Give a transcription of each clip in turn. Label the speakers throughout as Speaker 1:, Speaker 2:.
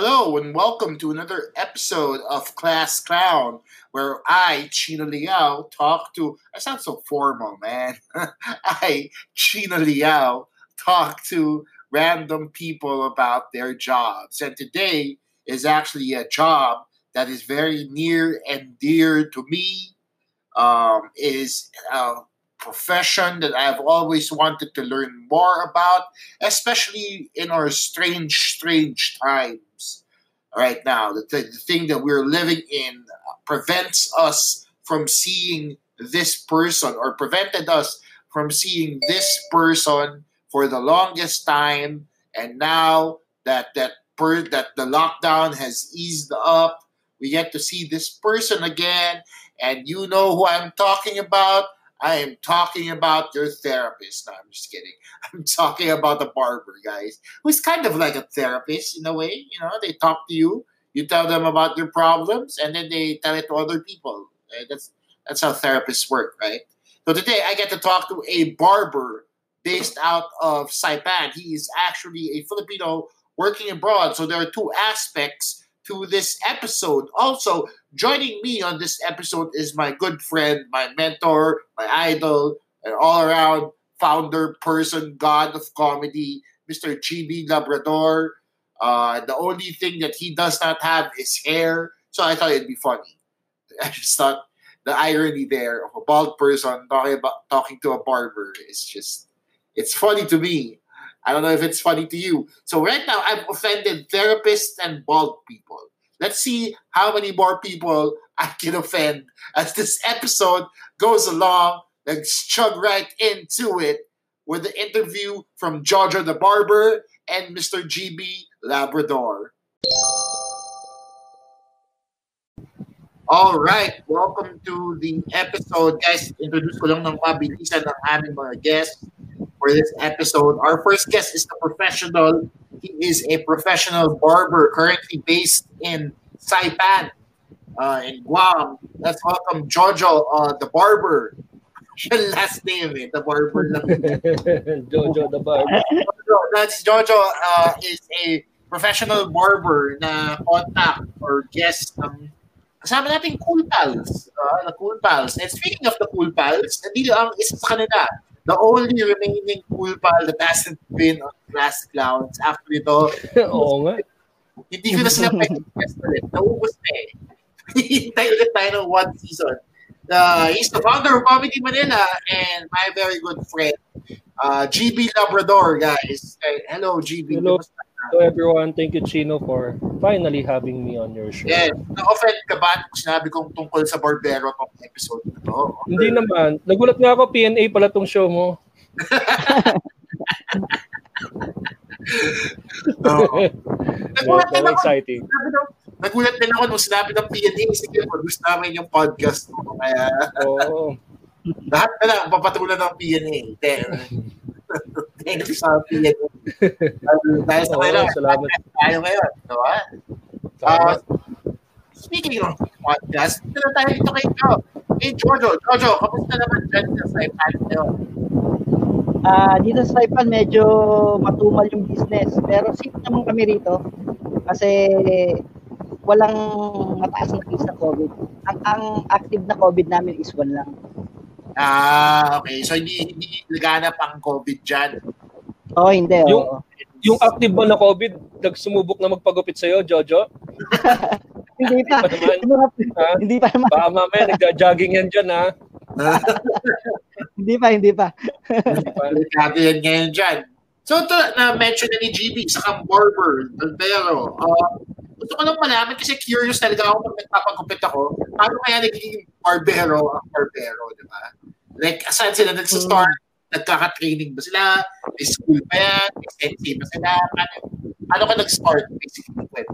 Speaker 1: Hello and welcome to another episode of Class Clown, where I, Chino Liao, talk to. I sound so formal, man. I, Chino Liao, talk to random people about their jobs. And today is actually a job that is very near and dear to me. Um, is a profession that I've always wanted to learn more about, especially in our strange, strange times right now. The, th- the thing that we're living in prevents us from seeing this person or prevented us from seeing this person for the longest time. And now that that per that the lockdown has eased up we get to see this person again. And you know who I'm talking about I am talking about your therapist. No, I'm just kidding. I'm talking about the barber, guys, who's kind of like a therapist in a way. You know, they talk to you, you tell them about your problems, and then they tell it to other people. Right? That's that's how therapists work, right? So today I get to talk to a barber based out of Saipan. He is actually a Filipino working abroad. So there are two aspects to this episode. Also, joining me on this episode is my good friend, my mentor, my idol, and all around founder, person, god of comedy, Mr. GB Labrador. Uh, the only thing that he does not have is hair, so I thought it'd be funny. I just thought the irony there of a bald person talking about talking to a barber is just it's funny to me. I don't know if it's funny to you. So right now, I've offended therapists and bald people. Let's see how many more people I can offend as this episode goes along. Let's chug right into it with the interview from Jojo the Barber and Mr. GB Labrador. All right, welcome to the episode. Guys, introduce ko lang ng mabilisan ng aming mga guests for this episode. Our first guest is a professional. He is a professional barber currently based in Saipan, uh, in Guam. Let's welcome Jojo, uh, the barber. Yung last name eh, the barber.
Speaker 2: Jojo the barber.
Speaker 1: That's Jojo uh, is a professional barber na contact or guest ng kasama natin Cool Pals. Uh, the Cool Pals. And speaking of the Cool Pals, hindi lang isa sa kanila. The only remaining Cool Pal that hasn't been on Class Clowns after ito.
Speaker 2: Oo nga.
Speaker 1: Hindi ko na sila pwede ulit. Naubos na eh. Hintay ulit tayo ng one season. Uh, he's the founder of Comedy Manila and my very good friend, uh, GB Labrador, guys. Hey, hello, GB.
Speaker 2: Hello.
Speaker 1: Kumusta?
Speaker 2: So everyone, thank you Chino for finally having me on your show.
Speaker 1: Yes. Na-offend ka ba kung sinabi kong tungkol sa Barbero tong episode na to?
Speaker 2: Hindi naman. Nagulat nga ako, PNA pala tong show mo.
Speaker 1: Oo. Nagulat din ako.
Speaker 2: exciting.
Speaker 1: Nagulat din ako nung sinabi ng PNA, sige, produce namin yung podcast mo. Kaya
Speaker 2: Oo.
Speaker 1: lahat na lang papatulan ng PNA. Then, Thank you sa PNA. Dahil sa kanila,
Speaker 2: salamat.
Speaker 1: tayo ngayon. Ah?
Speaker 2: Tama.
Speaker 1: Speaking of podcast, dito na tayo dito kay Joe. Hey, Jojo. Jojo, kamusta naman dyan sa Saipan ngayon?
Speaker 3: Ah, dito sa Saipan medyo matumal yung business. Pero safe naman kami rito kasi walang mataas na case ng COVID. Ang, ang active na COVID namin is one lang.
Speaker 1: Ah, okay. So, hindi, hindi laganap ang COVID dyan.
Speaker 3: Oh, hindi.
Speaker 2: Yung-
Speaker 3: oo.
Speaker 2: Yung active ba na COVID, nagsumubok na magpagupit sa'yo, Jojo?
Speaker 3: hindi pa. Hindi pa,
Speaker 2: Ha?
Speaker 3: hindi pa naman.
Speaker 2: Baka mamaya nagja-jogging yan dyan, ha?
Speaker 3: Hindi pa, hindi pa.
Speaker 1: Delikado yan ngayon dyan. So, ito, na-mention na ni GB, sa kang barber, Albero. Uh, gusto ko lang malaman kasi curious talaga ako pag nagpapagupit ako. Paano kaya nagiging barbero ang barbero, di ba? Like, saan sila nagsistart? Nagkaka-training ba sila? May school ba yan? May sensei ba sila? Paano, paano ka nag-start, basically?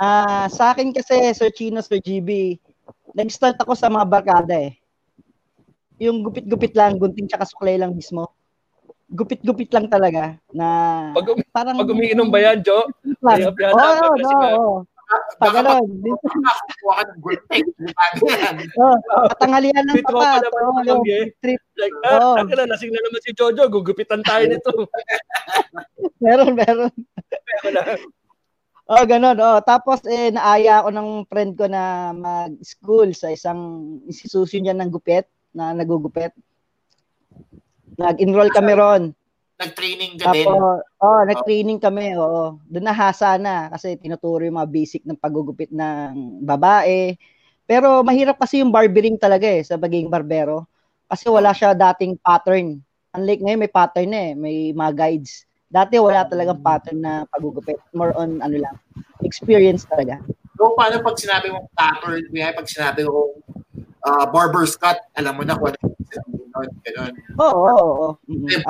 Speaker 3: Ah, sa akin kasi Sir Chino, Sir GB, nag-start ako sa mga barkada eh. Yung gupit-gupit lang, gunting tsaka suklay lang mismo. Gupit-gupit lang talaga na
Speaker 2: Pag, um-
Speaker 3: parang
Speaker 2: pag umiinom ba yan, Jo?
Speaker 3: Oo, oh, no,
Speaker 2: ba-
Speaker 3: oo. Pag
Speaker 1: Baka
Speaker 3: ano,
Speaker 1: makakuha ka ng good thing.
Speaker 3: Oh, katanghalian lang
Speaker 2: May
Speaker 3: pa
Speaker 2: naman
Speaker 3: yung trip.
Speaker 2: Like, ah, oh. lasing na naman si Jojo, gugupitan tayo nito.
Speaker 3: Meron, meron. Oh, ganun. Oh, tapos eh naaya ako ng friend ko na mag-school sa isang institution niya ng gupit na nagugupit. Nag-enroll kami ron.
Speaker 1: Nag-training ka din.
Speaker 3: Tapos, oh, nag-training kami, oo. Doon nahasa na kasi tinuturo yung mga basic ng pagugupit ng babae. Pero mahirap kasi yung barbering talaga eh sa pagiging barbero. Kasi wala siya dating pattern. Unlike ngayon may pattern na eh, may mga guides. Dati wala talagang pattern na pagugupit. More on ano lang, experience talaga.
Speaker 1: So, paano pag sinabi mong pattern, kaya pag sinabi ko uh, barber's cut, alam mo na kung ano yung ganun.
Speaker 3: Oo, oo, oo.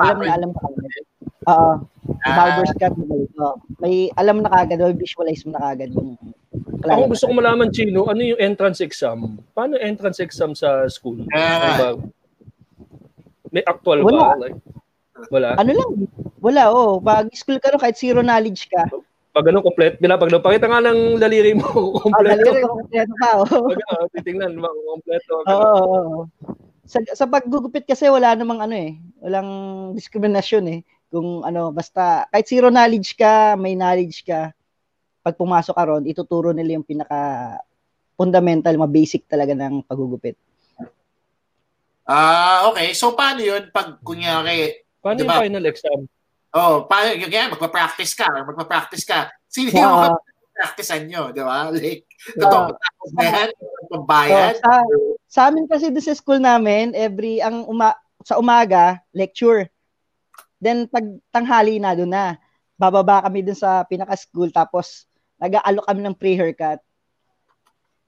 Speaker 3: Alam na, alam na kagad. Oo. Uh, barber's cut, oh. may alam na kagad, may visualize mo na kagad yung.
Speaker 2: Ako gusto ko malaman, Chino, ano yung entrance exam? Paano entrance exam sa school? Ah. May actual
Speaker 3: wala.
Speaker 2: ba? Like, wala?
Speaker 3: Ano lang, wala, oh. Pag school ka no, kahit zero knowledge ka.
Speaker 2: Pag ganun, kompleto. Bila, pag napakita nga ng daliri mo, kompleto.
Speaker 3: Ah, daliri mo, kompleto pa, oh.
Speaker 2: pag ano, titingnan, kompleto.
Speaker 3: Oo, oh, oh, oh. Sa, sa paggugupit kasi wala namang ano eh, walang diskriminasyon eh. Kung ano, basta kahit zero knowledge ka, may knowledge ka, pag pumasok ka ron, ituturo nila yung pinaka fundamental, mga basic talaga ng paggugupit.
Speaker 1: Ah, uh, okay. So paano 'yun pag kunyari
Speaker 2: Paano diba? yung final exam?
Speaker 1: Oh, paano yung kaya magpa-practice ka, magpa-practice ka. Sino yung uh, practicean nyo, di ba? Like, totoo uh, ba yan?
Speaker 3: Oh, sa, sa amin kasi doon sa school namin, every, ang uma, sa umaga, lecture. Then, pag tanghali na doon na, bababa kami doon sa pinaka-school, tapos nag-aalok kami ng pre-haircut.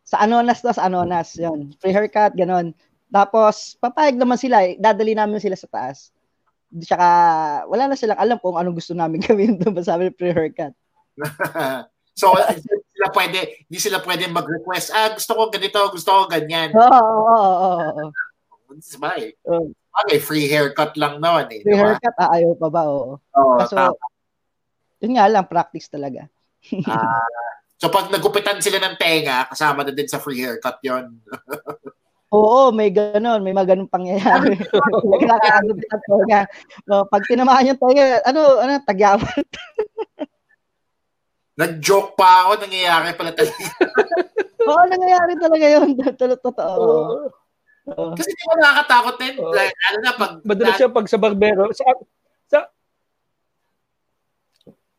Speaker 3: Sa Anonas to, sa Anonas, yun. Pre-haircut, ganon. Tapos, papayag naman sila, dadali namin sila sa taas. Tsaka, wala na silang alam kung anong gusto namin gawin doon sa amin pre-haircut.
Speaker 1: so, sila pwede, hindi sila pwede mag-request, ah, gusto ko ganito, gusto ko ganyan.
Speaker 3: Oo, oo, oo,
Speaker 1: eh? Okay, free haircut lang naman eh.
Speaker 3: Free diba? haircut, ah, ayaw pa ba? Oo.
Speaker 1: Oo, Kaso, tama.
Speaker 3: yun nga lang, practice talaga
Speaker 1: ah, so pag nagupitan sila ng tenga, kasama na din sa free haircut yon.
Speaker 3: Oo, may ganon, may mga ganun pangyayari. Nakakagupitan tenga. No, pag tinamaan yung tenga, ano, ano, tagyawan.
Speaker 1: Nag-joke pa ako, nangyayari pala talaga.
Speaker 3: Oo, nangyayari talaga yun. Totoo.
Speaker 1: Oh. Kasi di ba nakakatakot din? Oh. Like, ano na, pag...
Speaker 2: Madalas siya pag sa barbero. Sa,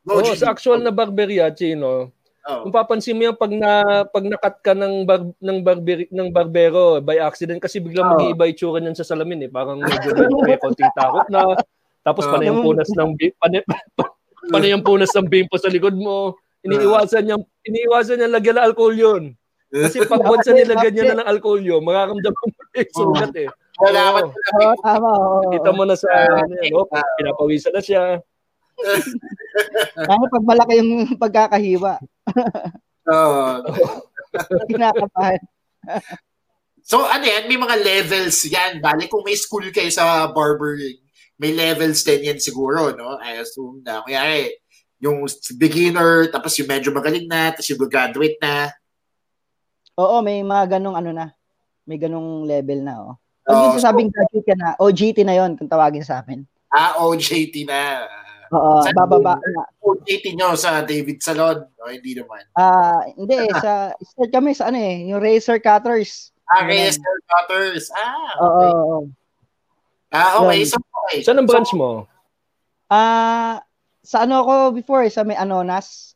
Speaker 1: Go,
Speaker 2: oh, sa actual na barberia, Chino, oh. kung papansin mo yan pag na pag nakat ka ng bar, ng barber ng barbero by accident kasi biglang oh. mag-iiba itsura niyan sa salamin eh, parang medyo may konting takot na. Tapos oh. panay yung punas ng panay, panay yung punas ng bimpo sa likod mo. Iniiwasan niya iniiwasan niya lagyan ng alcohol 'yun. Kasi pag once na nilagyan niya na ng alcohol 'yun, makakamdaman mo yung sugat eh.
Speaker 1: Wala oh.
Speaker 3: oh, tama. Oh.
Speaker 2: Kita mo na sa ano, no? pinapawisan na siya.
Speaker 3: Kaya pag malaki yung pagkakahiwa.
Speaker 1: Oo.
Speaker 3: Kinakabahan.
Speaker 1: so ano yan, may mga levels yan. Bali kung may school kayo sa barbering, may levels din yan siguro, no? I assume na. Kaya yung beginner, tapos yung medyo magaling na, tapos yung graduate na.
Speaker 3: Oo, may mga ganong ano na. May ganong level na, oh. Pag oh, yung sabing so, graduate ka na, OJT na yon kung tawagin sa amin.
Speaker 1: Ah, OJT na.
Speaker 3: Oo, sa bababa
Speaker 1: na. Dating nyo sa David Salon o hindi naman?
Speaker 3: Ah, uh, hindi sa start kami sa ano eh, yung Racer Cutters.
Speaker 1: Ah, Racer Cutters. Ah,
Speaker 3: okay. Oo.
Speaker 1: Ah, okay. So, okay.
Speaker 2: Saan ang branch so, mo?
Speaker 3: Ah, uh, sa ano ako before, sa may Anonas.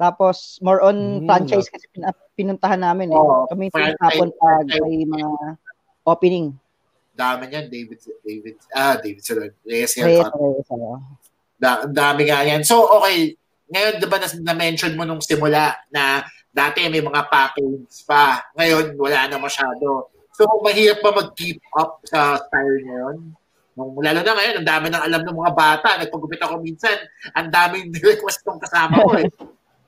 Speaker 3: Tapos, more on hmm, franchise kasi pinuntahan namin eh. Oh, Kami tinatapon pag may mga opening.
Speaker 1: Dami niyan, David, David, ah, David Salon. Racer Cutters. Da, dami nga yan. So, okay. Ngayon, di ba na-mention mo nung simula na dati may mga patterns pa. Ngayon, wala na masyado. So, mahirap pa mag-keep up sa style ngayon? Nung, lalo na ngayon, ang dami nang alam ng mga bata. Nagpagupit ako minsan, ang daming request ng kasama ko eh.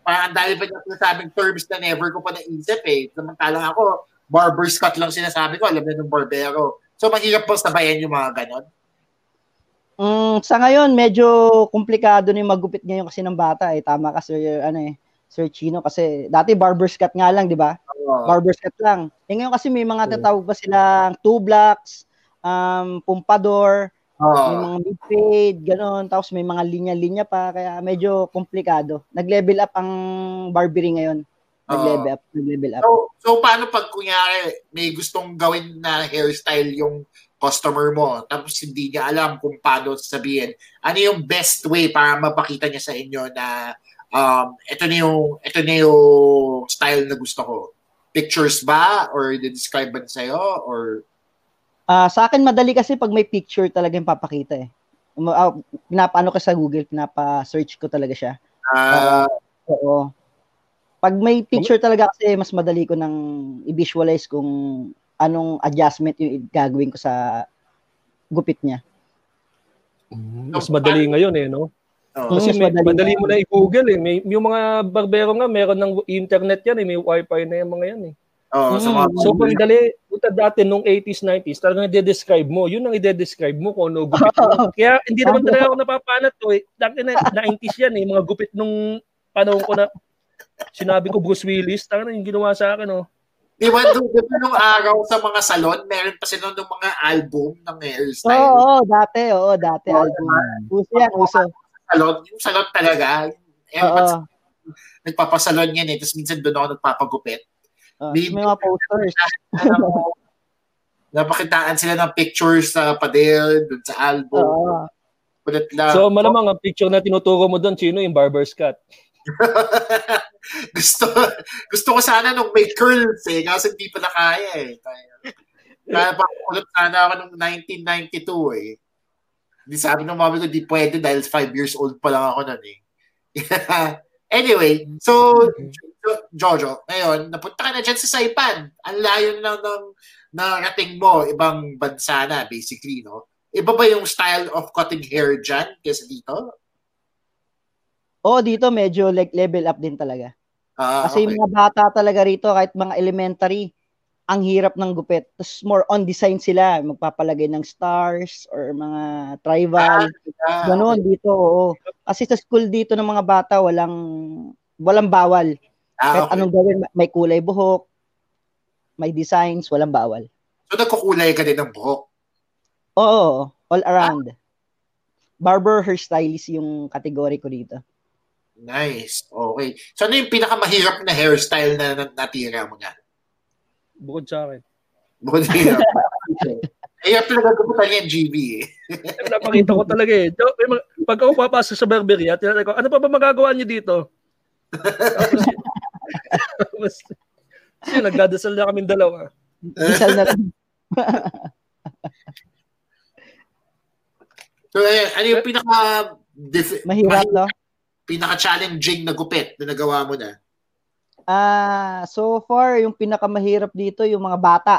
Speaker 1: Parang ang dami pa niya sinasabing terms na never ko pa naisip eh. Samantalang ako, barber's cut lang sinasabi ko, alam na ng barbero. So, mahirap pa sabayan yung mga ganon.
Speaker 3: Mm, sa ngayon, medyo komplikado na yung magupit ngayon kasi ng bata eh. Tama ka, Sir, ano eh, Sir Chino. Kasi dati barber's cut nga lang, di ba? Uh, barber's cut lang. Eh ngayon kasi may mga tatawag pa silang two blocks, um, pumpador, Oh. May mga mid-fade, gano'n. Tapos may mga linya-linya pa. Kaya medyo komplikado. Nag-level up ang Barbary ngayon. Nag-level up. Nag-level up.
Speaker 1: So, so paano pag kunyari may gustong gawin na hairstyle yung customer mo tapos hindi niya alam kung paano sabihin ano yung best way para mapakita niya sa inyo na um, ito na yung ito na yung style na gusto ko pictures ba or describe ba sa'yo or
Speaker 3: Uh, sa akin madali kasi pag may picture talaga yung papakita eh. Uh, pinapaano ko sa Google, pinapa-search ko talaga siya.
Speaker 1: Ah. Uh,
Speaker 3: oo. Pag may picture talaga kasi mas madali ko nang i-visualize kung anong adjustment yung gagawin ko sa gupit niya.
Speaker 2: Mm, mas madali ngayon eh, no? Oh. Kasi may, madali, madali mo na i-google eh. May, yung mga barbero nga, meron ng internet yan eh. May wifi na yung mga yan eh.
Speaker 1: Oh,
Speaker 2: mm, mga so dali, puta dati nung 80s, 90s, talagang i-describe mo. Yun ang i-describe mo kung ano gupit mo. Kaya hindi naman talaga ako napapanat to eh. Dati na 90s yan eh, mga gupit nung panahon ko na sinabi ko Bruce Willis, tanga yung ginawa sa akin oh.
Speaker 1: Di ba, doon nung araw sa mga salon, meron pa sila ng mga album ng hairstyle.
Speaker 3: Oo, oh, oh, dati, oo, oh, dati oh, album. Uso yan, uso.
Speaker 1: Salon, yung salon talaga. Eh, oh. Nagpapasalon yan eh, tapos minsan doon ako nagpapagupit.
Speaker 3: Uh, may, may mga posters.
Speaker 1: napakitaan sila ng pictures sa pader, dun sa album. Uh,
Speaker 2: lang. So malamang ang picture na tinuturo mo doon, sino yung barber's cut?
Speaker 1: gusto gusto ko sana nung may curls eh, kasi hindi pa na kaya eh. Kaya pa ulit sana ako nung 1992 eh. Hindi sabi ng mami ko, di pwede dahil 5 years old pa lang ako nun eh. anyway, so Jojo, ngayon, napunta ka na dyan sa Saipan. Ang layo na ng narating mo, ibang bansa na, basically, no? Iba ba yung style of cutting hair dyan kaysa dito?
Speaker 3: Oo, dito medyo like level up din talaga.
Speaker 1: Ah,
Speaker 3: Kasi
Speaker 1: okay.
Speaker 3: yung mga bata talaga rito, kahit mga elementary, ang hirap ng gupit. Tapos more on design sila. Magpapalagay ng stars or mga tribal. Ah, Ganon okay. dito, oo. Kasi sa school dito ng mga bata, walang walang bawal. Ah, Kahit okay. anong gawin, may kulay buhok, may designs, walang bawal.
Speaker 1: So nagkukulay ka din ng buhok?
Speaker 3: Oo, all around. Ah. Barber hairstylist yung kategory ko dito.
Speaker 1: Nice. Okay. So ano yung pinakamahirap na hairstyle na natira mo na?
Speaker 2: Bukod sa akin.
Speaker 1: Bukod sa akin. Eh, yung pinagagupitan yung GB eh.
Speaker 2: Napakita ko talaga eh. Pag ako papasok sa barberia, tinatanong ko, ano pa ba magagawa niyo dito? Tapos, kasi nagdadasal na kami dalawa.
Speaker 3: Dasal na lang.
Speaker 1: so, eh, ano yung pinaka dif-
Speaker 3: mahirap, no?
Speaker 1: Pinaka-challenging na gupit na nagawa mo na?
Speaker 3: Ah, uh, so far yung pinakamahirap dito yung mga bata.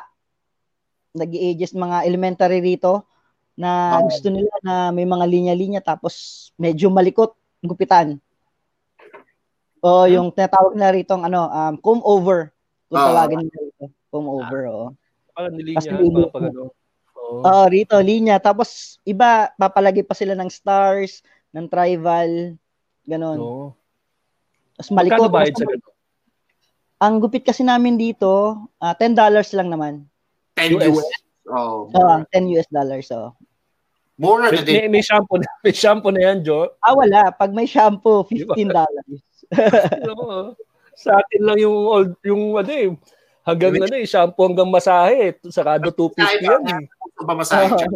Speaker 3: Nag-ages mga elementary rito na oh. gusto nila na may mga linya-linya tapos medyo malikot gupitan. O, oh, yung tinatawag na rito ano, um, comb over. Kung uh, tawagin nila rito. Comb over, ah. oo.
Speaker 2: Parang nilinya, parang pag ano.
Speaker 3: Oo, oh. oh, rito, linya. Tapos, iba, papalagay pa sila ng stars, ng tribal, ganon. Oo. Oh. Tapos malikot.
Speaker 2: bayad sa ganun?
Speaker 3: Ang gupit kasi namin dito, uh, $10 lang naman.
Speaker 1: 10 US? US? Oh,
Speaker 3: uh, 10 US dollars, so.
Speaker 1: More
Speaker 2: na may, may, shampoo na, may shampoo na yan, Jo.
Speaker 3: Ah, wala. Pag may shampoo, $15.
Speaker 2: sa atin lang yung old, yung ano eh, hanggang ano eh, shampoo hanggang masahe, eh. sakado 250 yan eh.
Speaker 1: Uso ba masahe dyan?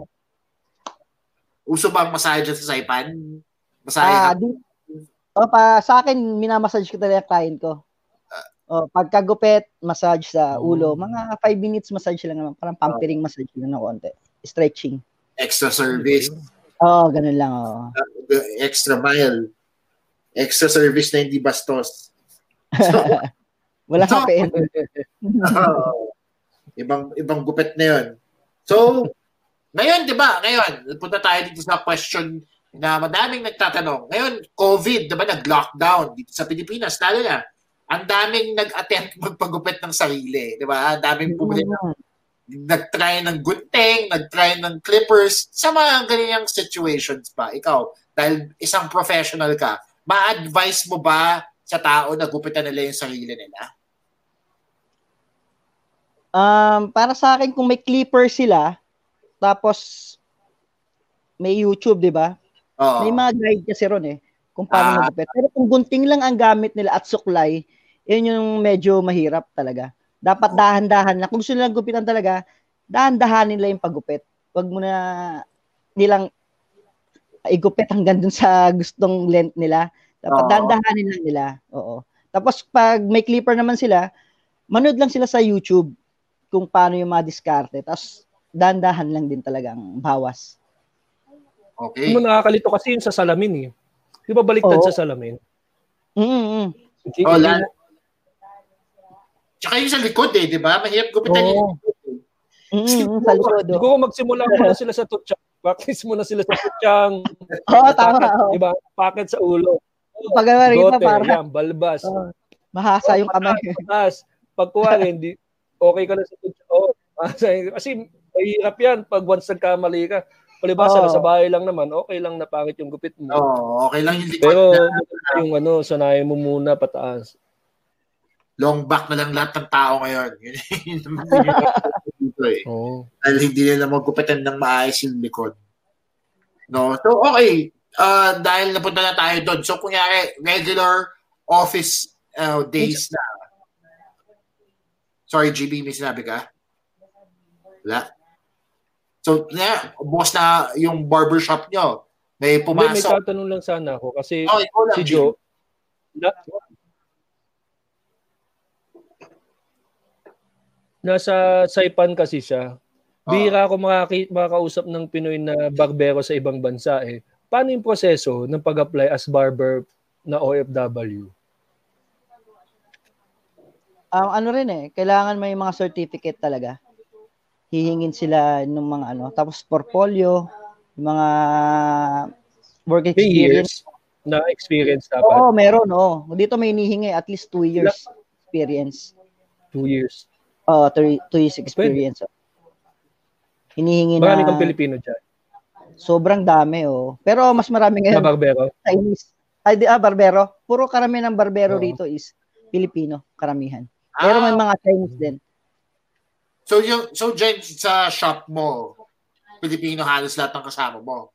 Speaker 1: Uso ba ang masahe dyan sa Saipan? Masahe ah, di,
Speaker 3: oh, pa, sa akin, minamassage ko talaga client ko. Oh, pagkagupit, massage sa ulo. Hmm. Mga 5 minutes massage lang naman. Parang pampering massage lang ng konti. Stretching.
Speaker 1: Extra service.
Speaker 3: Oo, oh, ganun lang. Oh.
Speaker 1: extra mile extra service na hindi bastos.
Speaker 3: So, Wala so, end.
Speaker 1: uh, ibang ibang gupit na 'yon. So, ngayon, 'di ba? Ngayon, punta tayo dito sa question na madaming nagtatanong. Ngayon, COVID, 'di ba, nag-lockdown dito sa Pilipinas, lalo na. Ang daming nag-attempt magpagupit ng sarili, 'di ba? Ang daming pumili ng nag-try ng gunting, nag-try ng clippers, sa mga ganyang situations pa, ikaw, dahil isang professional ka, ma-advise mo ba sa tao na gupitan nila yung sarili nila?
Speaker 3: Um, para sa akin, kung may clipper sila, tapos may YouTube, 'di ba?
Speaker 1: Oo.
Speaker 3: May mga guide kasi ron eh kung paano
Speaker 1: Ah.
Speaker 3: magupit. Pero kung gunting lang ang gamit nila at suklay, yun yung medyo mahirap talaga. Dapat dahan-dahan lang. Kung gusto nilang gupitan talaga, dahan-dahanin nila yung paggupit. Huwag mo na nilang igupit hanggang dun sa gustong length nila. Dapat
Speaker 1: Oo.
Speaker 3: dahan-dahanin lang nila. Oo. Tapos pag may clipper naman sila, manood lang sila sa YouTube kung paano yung mga diskarte. Tapos dahan-dahan lang din talaga ang bawas.
Speaker 1: Okay.
Speaker 2: Hindi mo nakakalito kasi yun sa salamin eh. Di ba baliktad
Speaker 3: Oo.
Speaker 2: sa salamin?
Speaker 3: Mm-hmm.
Speaker 2: Hindi,
Speaker 1: Oh,
Speaker 2: hindi
Speaker 1: Tsaka yung sa likod eh, di ba? Mahirap gupitan yung.
Speaker 3: Mm-hmm. Sa likod. oh.
Speaker 2: Siguro magsimula muna sila sa tutsang. Practice muna sila sa tutsang.
Speaker 3: Oo, tama.
Speaker 2: Packet,
Speaker 3: oo.
Speaker 2: Di ba? Packet sa ulo.
Speaker 3: Pag rito,
Speaker 2: Gote,
Speaker 3: para
Speaker 2: yan, balbas.
Speaker 3: Oo. mahasa yung kamay.
Speaker 2: Pataas. Pag kuwari, hindi, okay ka na sa tutsang. Oh, kasi mahirap yan pag once nagkamali ka. Palibasa,
Speaker 3: Oo.
Speaker 2: sa bahay lang naman, okay lang na pangit yung gupit mo.
Speaker 1: Oo, okay lang yung likod
Speaker 2: Pero
Speaker 1: na
Speaker 2: yung ano, sanayin mo muna pataas.
Speaker 1: long back na lang lahat ng tao ngayon. Yun naman dito eh. Dahil hindi nila magupitan ng maayos yung likod. No? So, okay. Uh, dahil napunta na tayo doon. So, kunyari, regular office uh, days na. Sorry, GB, may sinabi ka? Wala? So, na, bukas na yung barbershop nyo. May
Speaker 2: Hindi, may
Speaker 1: pumasok.
Speaker 2: tatanong lang sana ako kasi
Speaker 1: Oh, ikaw lang,
Speaker 2: si. Joe, na, nasa Saipan kasi siya.
Speaker 1: Ah.
Speaker 2: Bihira ako makaki, makakausap ng Pinoy na barbero sa ibang bansa eh. Paano yung proseso ng pag-apply as barber na OFW?
Speaker 3: Um, ano rin eh, kailangan may mga certificate talaga. Hihingin sila ng mga ano, tapos portfolio, yung mga work
Speaker 2: May
Speaker 3: experience.
Speaker 2: years na experience dapat.
Speaker 3: Oo, meron, oo. Dito may hinihingi at least two years experience.
Speaker 2: Two years.
Speaker 3: Oo, two, two years experience. oh. Hinihingi na
Speaker 2: Marami kang Pilipino dyan.
Speaker 3: sobrang dami, oh. Pero mas marami
Speaker 2: Na
Speaker 3: ngayon
Speaker 2: barbero.
Speaker 3: Chinese. Ay, di, ah, barbero. Puro karamihan ng barbero
Speaker 2: Oo.
Speaker 3: rito is Pilipino, karamihan. Pero may
Speaker 1: Ah,
Speaker 3: mga Chinese din.
Speaker 1: So, yung, so dyan sa shop mo, Pilipino halos lahat ng kasama mo.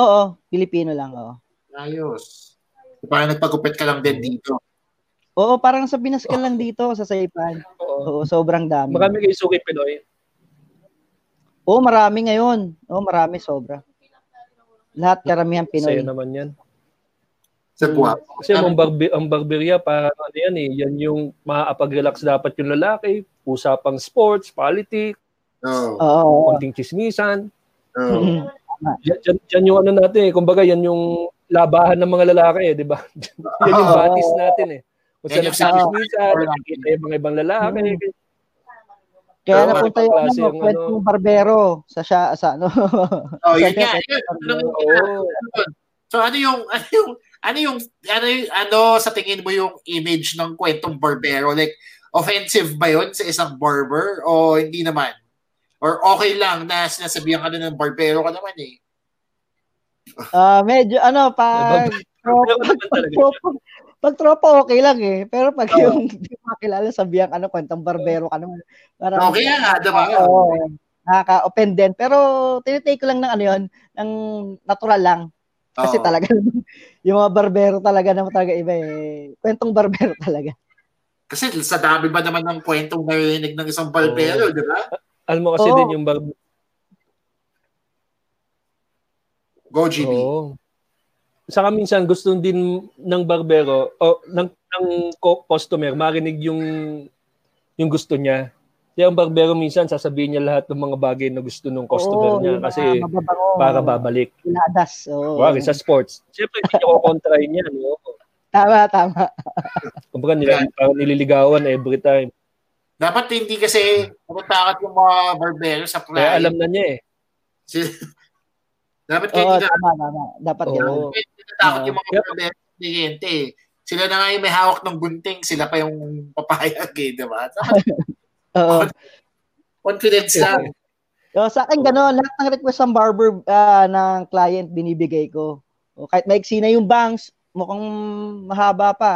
Speaker 3: Oo, Pilipino lang, oo.
Speaker 1: Ayos. Parang nagpagupit ka lang din dito.
Speaker 3: Oo, parang sa Pinas ka lang dito sa Saipan.
Speaker 2: Oo.
Speaker 3: Oo, sobrang dami.
Speaker 2: Marami kayo suki Pinoy.
Speaker 3: Oo, marami ngayon. Oo, marami sobra. Lahat karamihan
Speaker 2: Sa'yo
Speaker 3: Pinoy.
Speaker 2: naman yan.
Speaker 1: Sa
Speaker 3: Hmm.
Speaker 1: guwapo.
Speaker 2: Kasi ang, barbe, ang barberia, para ano yan eh, yan yung makakapag-relax dapat yung lalaki, usapang sports, politics,
Speaker 1: Oo.
Speaker 3: Oo.
Speaker 2: konting chismisan.
Speaker 1: Oo.
Speaker 3: Mhm.
Speaker 2: Yan, yan, yan yung ano natin eh, kumbaga yan yung labahan ng mga lalaki eh, di ba? yan yung batis natin eh. Kung saan
Speaker 1: sa-
Speaker 2: nakikita yung mga ibang lalaki.
Speaker 3: Kaya
Speaker 1: Oo,
Speaker 3: napunta yung ano,
Speaker 2: yung
Speaker 3: kwentong barbero sa siya sa ano.
Speaker 1: Oh, yun
Speaker 3: Kaya-
Speaker 1: nga. Yun. Ano,
Speaker 2: Oo.
Speaker 1: So ano yung ano yung ano yung ano yung, ano sa tingin mo yung image ng kwentong barbero? Like offensive ba yun sa isang barber o hindi naman? Or okay lang na sinasabihan ka na ng barbero ka naman eh.
Speaker 3: Ah, medyo ano pag tropa, pag, tropa, pag tropa okay lang eh. Pero pag
Speaker 1: Oo.
Speaker 3: yung di mo makilala sabihan ano kwentong barbero ka naman. Parang
Speaker 1: Okay nga, diba?
Speaker 3: Oo. nakaka-offend din. Pero tinitake ko lang ng ano yun, ng natural lang. Kasi
Speaker 1: Oo.
Speaker 3: talaga, yung mga barbero talaga naman talaga iba eh. Kwentong barbero talaga.
Speaker 1: Kasi sa dami ba naman ng kwentong narinig ng isang barbero,
Speaker 2: Oo.
Speaker 1: di ba?
Speaker 2: Alam mo kasi
Speaker 3: Oo.
Speaker 2: din yung bar-
Speaker 1: Go, GB.
Speaker 2: Oo. Saka minsan gusto din ng barbero o ng, ng customer marinig yung yung gusto niya. Kaya ang barbero minsan sasabihin niya lahat ng mga bagay na gusto ng customer
Speaker 3: Oo,
Speaker 2: niya kasi
Speaker 3: mababango,
Speaker 2: para babalik.
Speaker 3: Pinadas. Oo.
Speaker 2: Wag sa sports. Siyempre hindi niyo kontrahin yan, no?
Speaker 3: Tama, tama.
Speaker 2: Kumbaga nila, parang nililigawan every time.
Speaker 1: Dapat hindi kasi pumunta yung mga barbero sa
Speaker 2: Kaya
Speaker 1: playa.
Speaker 2: alam na niya eh.
Speaker 1: Dapat
Speaker 3: Oo,
Speaker 1: kaya hindi na
Speaker 3: tama, tama. Dapat
Speaker 2: Oo.
Speaker 3: ganun.
Speaker 1: natatakot
Speaker 3: Oo.
Speaker 1: yung mga barbero sa kliyente eh. Sila na nga yung may hawak ng gunting, sila pa yung papayag eh, di ba? Dapat
Speaker 3: Oo.
Speaker 1: confidence lang.
Speaker 3: So, sa akin, gano'n, lahat ng request ng barber ah, ng client, binibigay ko. O, kahit maiksi na yung bangs, mukhang mahaba pa.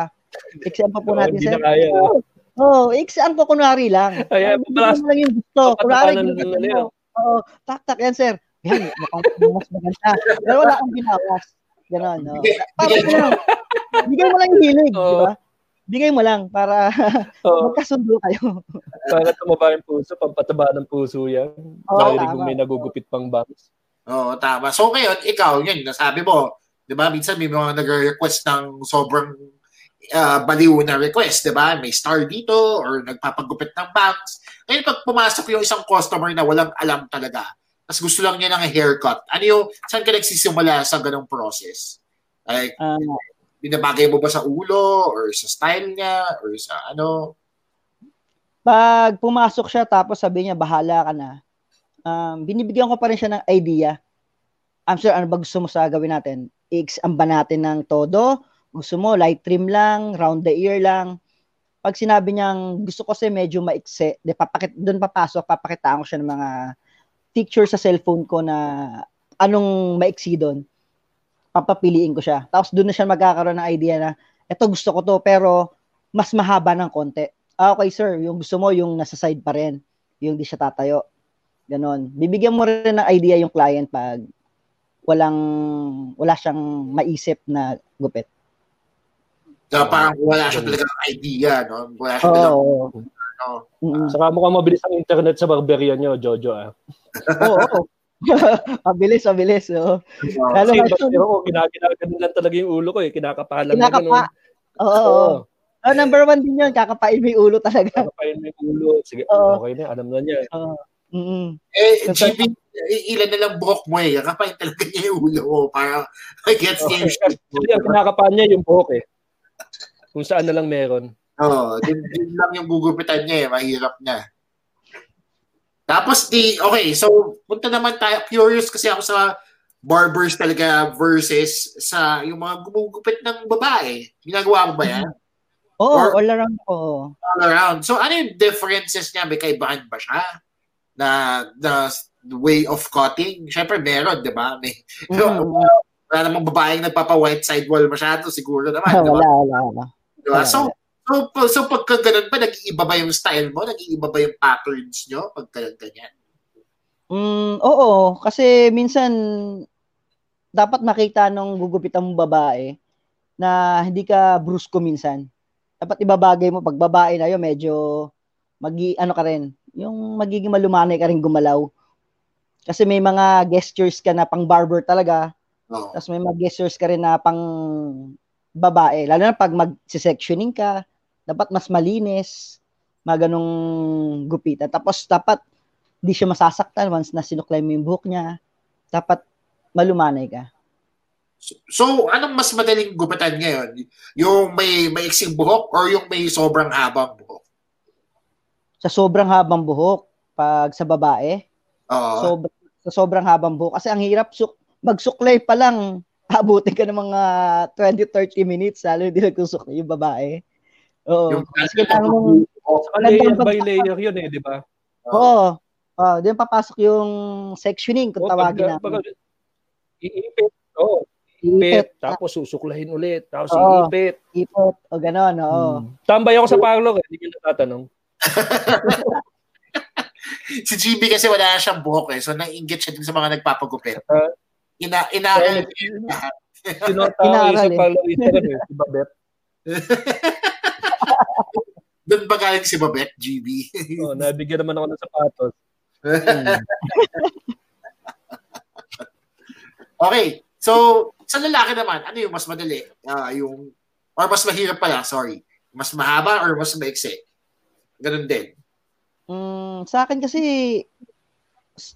Speaker 3: Pa po natin,
Speaker 2: hindi
Speaker 3: sir.
Speaker 2: na kaya.
Speaker 3: Oo, oh, iksian ko kunwari lang.
Speaker 2: Ay, ay,
Speaker 3: Hindi
Speaker 2: balas-
Speaker 3: mo lang yung gusto. Kunwari,
Speaker 2: Patatapanan
Speaker 3: ginagawa
Speaker 2: na
Speaker 3: mo.
Speaker 2: yun.
Speaker 3: Oo, tak, tak, yan, sir. yan, mukhang mas maganda. Pero wala akong binawas. Ganon, no? Para lang, bigay mo lang yung hilig, oh. di ba? Bigay mo lang para oh. magkasundo kayo.
Speaker 2: para tumaba yung puso, pampataba ng puso yan. Oh, Dahil kung may nagugupit pang bangs.
Speaker 1: Oo, oh, tama. So ngayon, ikaw, yun, nasabi mo, di ba, minsan may mga nag-request ng sobrang uh, baliw na request, di ba? May star dito or nagpapagupit ng bangs. Ngayon, pag pumasok yung isang customer na walang alam talaga, tapos gusto lang niya ng haircut, ano yung, saan ka nagsisimula sa ganong process? Like, uh, binabagay mo ba sa ulo or sa style niya or sa ano?
Speaker 3: Pag pumasok siya tapos sabi niya bahala ka na. Um, binibigyan ko pa rin siya ng idea. I'm sure ano ba gusto mo sa gawin natin? I-exam ba natin ng todo? Gusto mo light trim lang, round the ear lang? Pag sinabi niyang gusto ko kasi medyo maikse, de papakit doon papasok, papakitaan ko siya ng mga picture sa cellphone ko na anong maiksi doon papapiliin ko siya. Tapos doon na siya magkakaroon ng idea na, eto gusto ko to, pero mas mahaba ng konti. Ah, okay sir, yung gusto mo, yung nasa side pa rin. Yung di siya tatayo. Ganon. Bibigyan mo rin ng idea yung client pag walang, wala siyang maisip na gupit.
Speaker 1: So, parang wala siya talaga ng idea, no? Wala siya talaga. Oh.
Speaker 2: Ano, mm-hmm. Saka mukhang mabilis ang internet sa barberia nyo, Jojo, ah.
Speaker 3: Oo, oh, oh. mabilis, mabilis. Oh.
Speaker 2: Lalo Kasi ngayon, pero ko, kinakinagan lang talaga yung ulo ko eh. Kinakapalan
Speaker 3: Kinakapa. Oo. Oh, oh. Oh, number one din yun. Kakapain mo yung ulo talaga.
Speaker 2: Kakapain mo yung ulo. Sige, oh. okay na. Alam na niya. Oh.
Speaker 3: Mm-hmm.
Speaker 1: Eh, GB, ilan na lang buhok mo eh. Kakapain talaga niya yung ulo mo para I get oh. yung shit.
Speaker 2: Kasi ang kinakapain niya yung buhok eh. Kung saan na lang meron.
Speaker 1: Oo, oh, din, din lang yung gugupitan niya eh. Mahirap niya. Tapos di, okay, so punta naman tayo, curious kasi ako sa barbers talaga versus sa yung mga gumugupit ng babae. Ginagawa mo ba yan?
Speaker 3: Oo, oh, all around ko.
Speaker 1: All around. So ano yung differences niya? May kaibahan ba siya? Na, na way of cutting? Siyempre meron, di ba? May, mm. wala namang babaeng nagpapa-white side wall masyado, siguro naman.
Speaker 3: Wala, diba? wala, wala.
Speaker 1: Diba? Wala, so, So, so pagka ganun ba, nag-iiba ba yung style mo? Nag-iiba ba yung patterns nyo pagka ganyan?
Speaker 3: Mm, oo, kasi minsan dapat makita nung gugupitan mong babae na hindi ka brusko minsan. Dapat ibabagay mo pag babae na yun, medyo magi ano ka rin, yung magiging malumanay ka rin gumalaw. Kasi may mga gestures ka na pang barber talaga. Oh. Tapos may mga gestures ka rin na pang babae. Lalo na pag mag-sectioning ka, dapat mas malinis, mga ganong gupitan. Tapos dapat di siya masasaktan once na sinuklay mo yung buhok niya. Dapat malumanay ka.
Speaker 1: So, so anong mas madaling gupitan ngayon? Yung may maiksing buhok or yung may sobrang habang buhok?
Speaker 3: Sa sobrang habang buhok, pag sa babae, uh, so, sa sobrang habang buhok. Kasi ang hirap, su- magsuklay pa lang, abutin ka ng mga 20-30 minutes, lalo hindi nagsusuklay yung babae. Oo. Yung kasi kailangan mong
Speaker 2: layer by layer yun eh, di ba?
Speaker 3: Oo. Oh, diyan papasok yung sectioning kung oh, tawagin na.
Speaker 2: Iipit. Oh. Ipit, tapos susuklahin ulit, tapos
Speaker 3: oh,
Speaker 2: iipit.
Speaker 3: Ipit, o gano'n, oo. Hmm.
Speaker 2: Tambay ako sa parlor, eh. hindi ko natatanong.
Speaker 1: si GB kasi wala na siyang buhok eh, so naiingit siya din sa mga nagpapagupit. Uh, ina inaaral niya.
Speaker 2: Sinotawag sa parlor ito eh, si Babet.
Speaker 1: Doon ba galing si Babette, GB?
Speaker 2: oh, nabigyan naman ako ng sapatos.
Speaker 1: okay. So, sa lalaki naman, ano yung mas madali? Uh, yung, or mas mahirap pala, sorry. Mas mahaba or mas maiksi? Ganun din.
Speaker 3: Mm, sa akin kasi,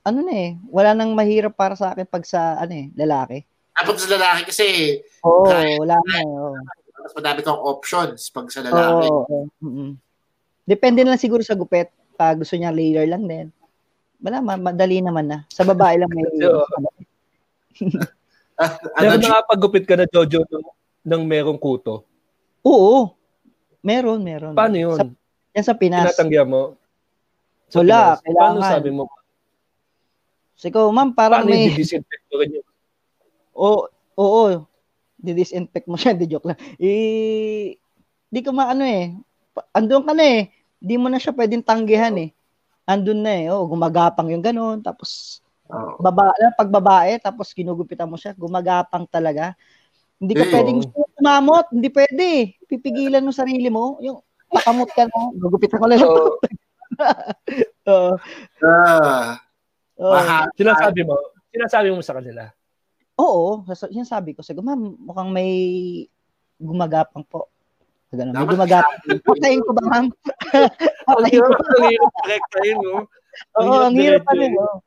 Speaker 3: ano na eh, wala nang mahirap para sa akin pag sa, ano eh, lalaki.
Speaker 1: Dapat sa lalaki kasi,
Speaker 3: Oo, oh, wala na eh. Oh
Speaker 1: mas madami kang options pag sa lalaki.
Speaker 3: Oo. Oh, oh, mm-hmm. Depende na lang siguro sa gupet. Pag gusto niya layer lang din. Wala, madali naman na. Sa babae lang may...
Speaker 2: Pero nakapagupit ka na, Jojo, ng, ng merong kuto?
Speaker 3: Oo. Meron, meron.
Speaker 2: Paano yun?
Speaker 3: Sa, yan sa Pinas.
Speaker 2: Tinatanggihan mo?
Speaker 3: Sa Wala, Pinas. kailangan.
Speaker 2: Paano sabi mo?
Speaker 3: Siko, ma'am, parang
Speaker 2: Paano
Speaker 3: may...
Speaker 2: Paano i-disinfect mo rin yun?
Speaker 3: Oo, oo di-disinfect mo siya, di joke lang. Eh, di ko maano eh. Andun ka na eh. Di mo na siya pwedeng tanggihan eh. Andun na eh. Oh, gumagapang yung ganun. Tapos, Oh. Baba, pag babae, tapos ginugupitan mo siya, gumagapang talaga. Hindi ka hey, pwedeng oh. kumamot, hindi pwede. Pipigilan mo sarili mo, yung pakamot ka na, gugupitan ko lang. Oh.
Speaker 2: uh, uh, uh, sinasabi mo, sinasabi mo sa kanila.
Speaker 3: Oo, sinasabi ko. Sabi, ma'am, mukhang may gumagapang po. Ganun, may gumagapang. Patayin ko ba, ma'am?
Speaker 2: Patayin ko. Ang hirap rektahin, no?
Speaker 3: Oo, ang hirap pa rin, no?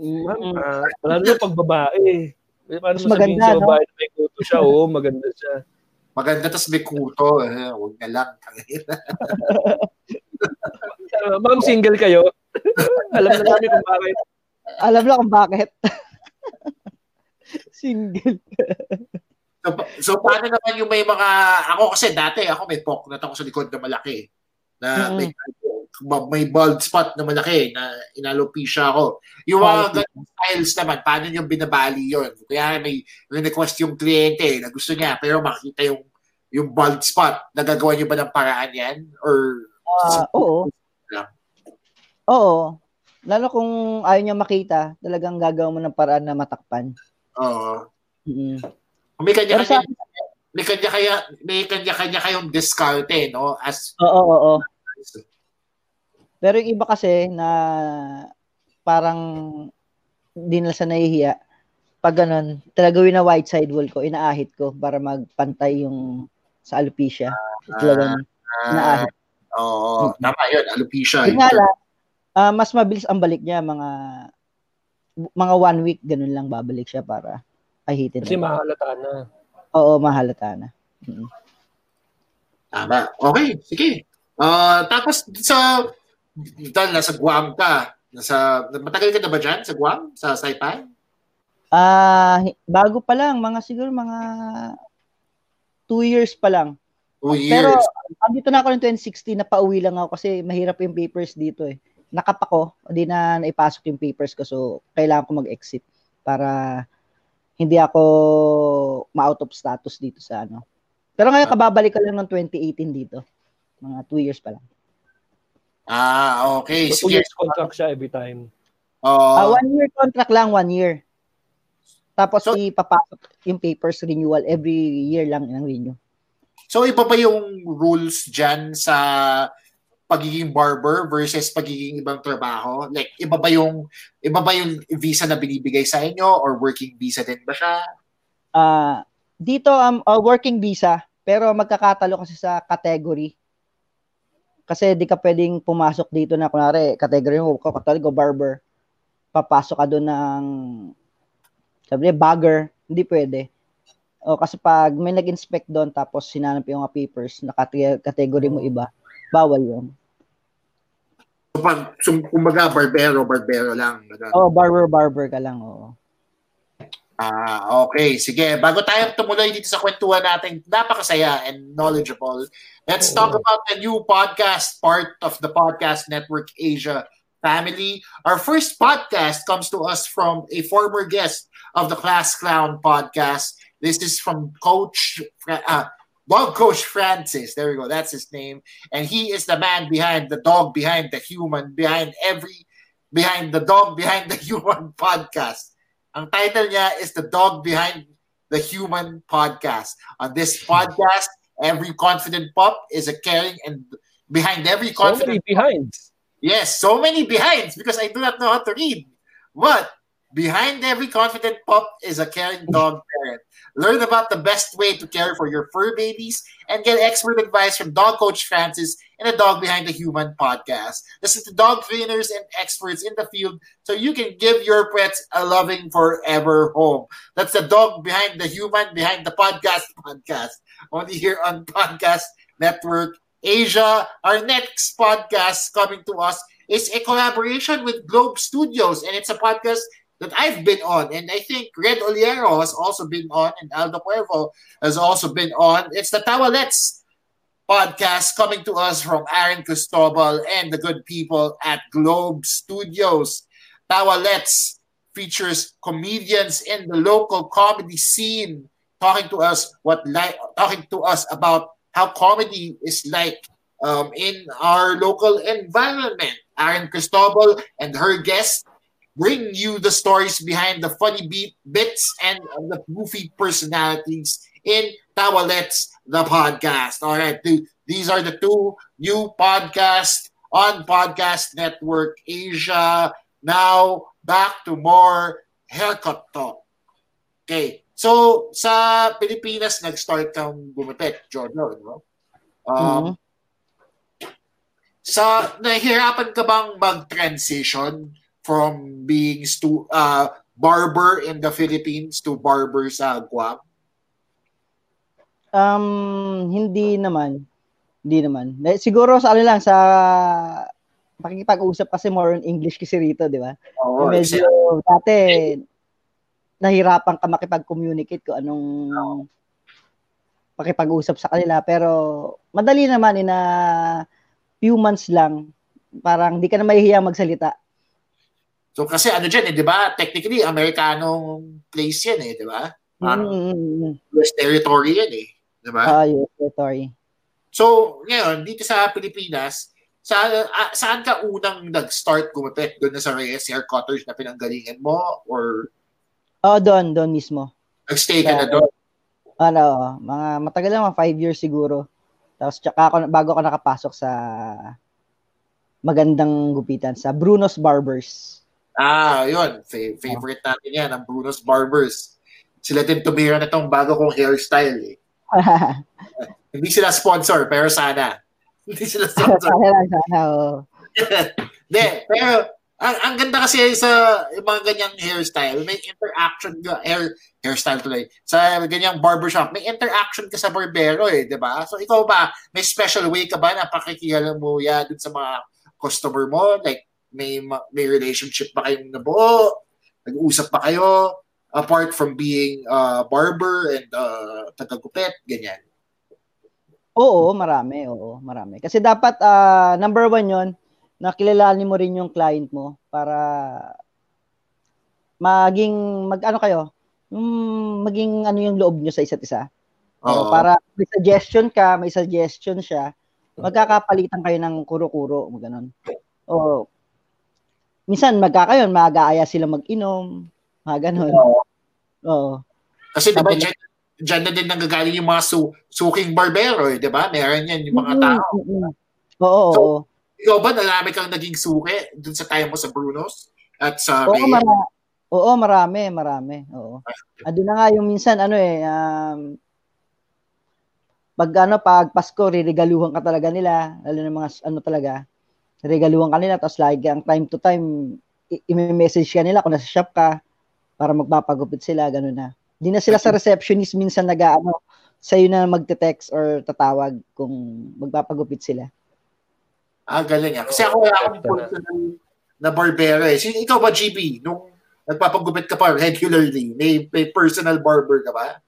Speaker 2: Ma'am, uh, lalo na pag babae. Paano mo sabihin sa babae na may kuto siya? Oo, maganda siya.
Speaker 1: Maganda, tapos may kuto. Eh, huwag na lang.
Speaker 2: uh, ma'am, single kayo? Alam na namin kung bakit.
Speaker 3: Alam na kung bakit. Single.
Speaker 1: so, so, paano naman yung may mga, ako kasi dati, ako may poknat ako sa likod na malaki. Na mm. may, may bald spot na malaki na inalopecia ako. Yung mga ganung styles naman, paano yung binabali yon Kaya may, may request yung kliyente na gusto niya, pero makita yung yung bald spot, nagagawa niyo ba ng paraan yan? Or
Speaker 3: uh, oo. Lang? Oo. Lalo kung ayaw niya makita, talagang gagawa mo ng paraan na matakpan.
Speaker 1: Oo. Mm-hmm. May kanya kanya, may kanya kaya may kanya kanya kayong diskarte, no? As
Speaker 3: Oo, oo, oo. Pero yung iba kasi na parang hindi nila sa nahihiya, pag ganun, talagawin na white side wall ko, inaahit ko para magpantay yung sa alopecia. Uh, Talagang uh, inaahit.
Speaker 1: Oo, hmm. tama yun, alopecia.
Speaker 3: Yung nga lang, uh, mas mabilis ang balik niya, mga mga one week, ganun lang babalik siya para ahitin.
Speaker 2: Kasi mahalata na.
Speaker 3: Oo, mahalata na. Mm-hmm.
Speaker 1: Tama. Okay, sige. Uh, tapos sa dahil nasa Guam ka, nasa, matagal ka na ba dyan sa Guam? Sa Saipan?
Speaker 3: Ah, uh, bago pa lang, mga siguro mga two years pa lang.
Speaker 1: Two years.
Speaker 3: Pero andito na ako ng 2016, na pauwi lang ako kasi mahirap yung papers dito eh nakap ako, hindi na naipasok yung papers ko so kailangan ko mag-exit para hindi ako ma-out of status dito sa ano. Pero ngayon kababalik ko lang ng 2018 dito. Mga 2 years pa lang.
Speaker 1: Ah, okay.
Speaker 2: So, two years contract siya every time.
Speaker 3: Uh, uh, one year contract lang, one year. Tapos so, ipapasok yung papers renewal every year lang ng renew.
Speaker 1: So iba pa yung rules dyan sa pagiging barber versus pagiging ibang trabaho? Like, iba ba yung, iba ba yung visa na binibigay sa inyo or working visa din ba siya?
Speaker 3: Uh, dito, um, uh, working visa, pero magkakatalo kasi sa category. Kasi di ka pwedeng pumasok dito na, kunwari, category mo, katulad ko, barber. Papasok ka doon ng, sabi niya, bagger. Hindi pwede. O, kasi pag may nag-inspect doon, tapos sinanap yung papers na category mo iba, bawal yun.
Speaker 1: Pag, kumbaga, barbero, barbero lang.
Speaker 3: Oo, oh, barber, barber ka lang, oo.
Speaker 1: Ah, okay. Sige, bago tayo tumuloy dito sa kwentuhan natin, napakasaya and knowledgeable. Let's talk about the new podcast, part of the Podcast Network Asia family. Our first podcast comes to us from a former guest of the Class Clown podcast. This is from Coach uh, Dog Coach Francis. There we go. That's his name. And he is the man behind the dog, behind the human, behind every, behind the dog, behind the human podcast. Ang title niya is The Dog Behind the Human Podcast. On this podcast, every confident pup is a caring and behind every confident
Speaker 2: so many behinds.
Speaker 1: Yes, so many behinds because I do not know how to read. But behind every confident pup is a caring dog parent. Learn about the best way to care for your fur babies and get expert advice from dog coach Francis and the Dog Behind the Human podcast. Listen to dog trainers and experts in the field so you can give your pets a loving forever home. That's the Dog Behind the Human, Behind the Podcast podcast. Only here on Podcast Network Asia. Our next podcast coming to us is a collaboration with Globe Studios, and it's a podcast that I've been on, and I think Red Oliero has also been on, and Aldo Cuervo has also been on. It's the Tawalets podcast coming to us from Aaron Cristobal and the good people at Globe Studios. Tawalets features comedians in the local comedy scene talking to us what like talking to us about how comedy is like um, in our local environment. Aaron Cristobal and her guest bring you the stories behind the funny beat bits and the goofy personalities in Tawalets, the podcast. All right, these are the two new podcasts on Podcast Network Asia. Now, back to more haircut talk. Okay, so sa Pilipinas, nag-start kang gumapit, Jordan, no? Um, mm-hmm. Sa, nahihirapan ka bang mag-transition from being stu- uh, barber in the Philippines to barber sa Guam?
Speaker 3: Um, hindi naman. Hindi naman. Siguro sa ano lang, sa pakikipag-usap kasi more on English kasi rito, di ba? Oh, Medyo exactly. dati nahirapan ka makipag-communicate ko anong oh. pakipag-usap sa kanila. Pero madali naman in a few months lang. Parang di ka na mahihiya magsalita.
Speaker 1: So kasi ano dyan eh, di ba? Technically, Amerikanong place yan eh, di ba? mm-hmm. US territory yan eh. Di ba?
Speaker 3: Ah, uh, US territory.
Speaker 1: So, ngayon, dito sa Pilipinas, sa, uh, saan ka unang nag-start gumapit? Doon na sa Reyes Hair Cutters na pinanggalingan mo? Or...
Speaker 3: Oh, doon. Doon mismo.
Speaker 1: Nag-stay ka na doon?
Speaker 3: Ano, mga matagal lang, mga five years siguro. Tapos tsaka ako, bago ako nakapasok sa magandang gupitan, sa Bruno's Barbers.
Speaker 1: Ah, yun. Fa- favorite natin yan, ang Bruno's Barbers. Sila din tumira na tong bago kong hairstyle eh. Hindi sila sponsor, pero sana. Hindi sila sponsor. sana sana, oh. Hindi, pero ang, ang ganda kasi sa mga ganyang hairstyle, may interaction ka, hair, hairstyle tuloy, sa ganyang barbershop, may interaction ka sa barbero eh, di ba? So ikaw ba, may special way ka ba na pakikilala mo yan dun sa mga customer mo? Like, may may relationship ba kayong nabuo? Nag-uusap pa kayo? apart from being uh, barber and uh, tagagupit, ganyan?
Speaker 3: Oo, marami. Oo, marami. Kasi dapat, uh, number one yon nakilalanin mo rin yung client mo para maging, mag ano kayo, maging ano yung loob nyo sa isa't isa. Uh, para may suggestion ka, may suggestion siya, magkakapalitan kayo ng kuro-kuro, ganun. O, minsan magkakayon, mag-aaya sila mag-inom, mga ganun. Oo.
Speaker 1: Kasi diba, dyan, dyan na din nanggagaling yung mga su, suking barbero, eh, di ba? Meron yan yung mga tao.
Speaker 3: Mm-hmm. Oo, so, oo.
Speaker 1: Ikaw ba, nalami kang naging suki dun sa tayo mo sa Bruno's? At sa
Speaker 3: Oo, mara- oo marami, marami. Oo. Ado na nga yung minsan, ano eh, um, pag ano, pag Pasko, riregaluhan ka talaga nila, lalo ng mga ano talaga, regaluhan ka nila, tapos lagi ang time to time, i-message ka nila kung nasa shop ka, para magpapagupit sila, gano'n na. Hindi na sila sa receptionist minsan nag-ano, sa'yo na magte-text or tatawag kung magpapagupit sila.
Speaker 1: Ah, galing ah. Kasi ako wala akong personal na barbero eh. Ikaw ba, GB, nung nagpapagupit ka pa regularly, may, may personal barber ka ba?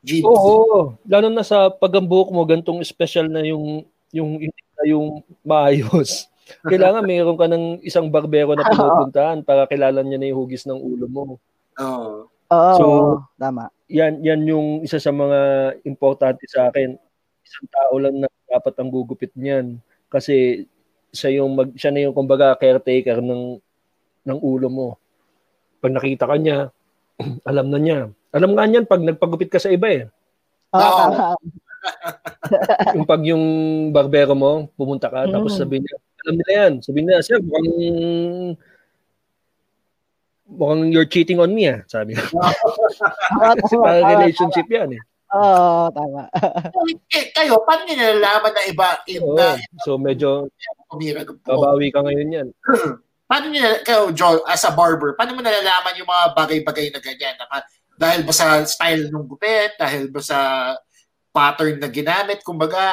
Speaker 2: GB. Oo, lalo na sa pagambuk mo, gantong special na yung yung yung maayos. Kailangan mayroon ka ng isang barbero na pinupuntahan para kilala niya na yung hugis ng ulo mo.
Speaker 1: Oo.
Speaker 3: Oo, so, tama.
Speaker 2: Yan yan yung isa sa mga importante sa akin. Isang tao lang na dapat ang gugupit niyan kasi siya yung mag, siya na yung kumbaga caretaker ng ng ulo mo. Pag nakita ka niya, alam na niya. Alam nga niyan pag nagpagupit ka sa iba eh.
Speaker 3: Oo.
Speaker 2: yung pag yung barbero mo, pumunta ka, mm. tapos sabihin niya, alam nila yan. Sabihin nila, sir, mukhang mukhang you're cheating on me ah, sabi ko. Para relationship yan eh.
Speaker 3: Oo, oh, tama.
Speaker 1: eh, kayo, paano nyo nalalaman na iba? iba
Speaker 2: so medyo babawi ka ngayon yan.
Speaker 1: paano nyo, kayo, Joel, as a barber, paano mo nalalaman yung mga bagay-bagay na ganyan? Na, dahil ba sa style ng gupit? Dahil ba sa pattern na ginamit? Kumbaga,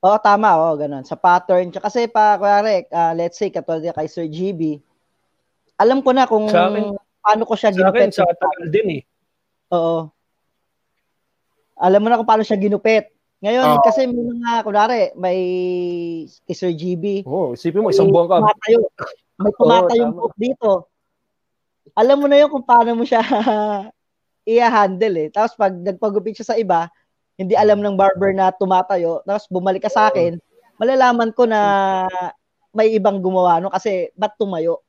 Speaker 3: Oo, tama. Oo, ganun. Sa pattern. Kasi pa, kunwari, uh, let's say, katulad kay Sir GB, alam ko na kung akin, paano ko siya
Speaker 2: ginupit. Sa akin, sa tagal din eh.
Speaker 3: Oo. Alam mo na kung paano siya ginupit. Ngayon, oh. kasi may mga, kunwari, may kay Sir GB.
Speaker 2: Oo, oh, isipin mo, isang buwan ka.
Speaker 3: Tumatayo. May tumatayo oh, yung dito. Alam mo na yun kung paano mo siya i-handle eh. Tapos pag nagpagupit siya sa iba, hindi alam ng barber na tumatayo, tapos bumalik ka sa akin, malalaman ko na may ibang gumawa no kasi ba't tumayo?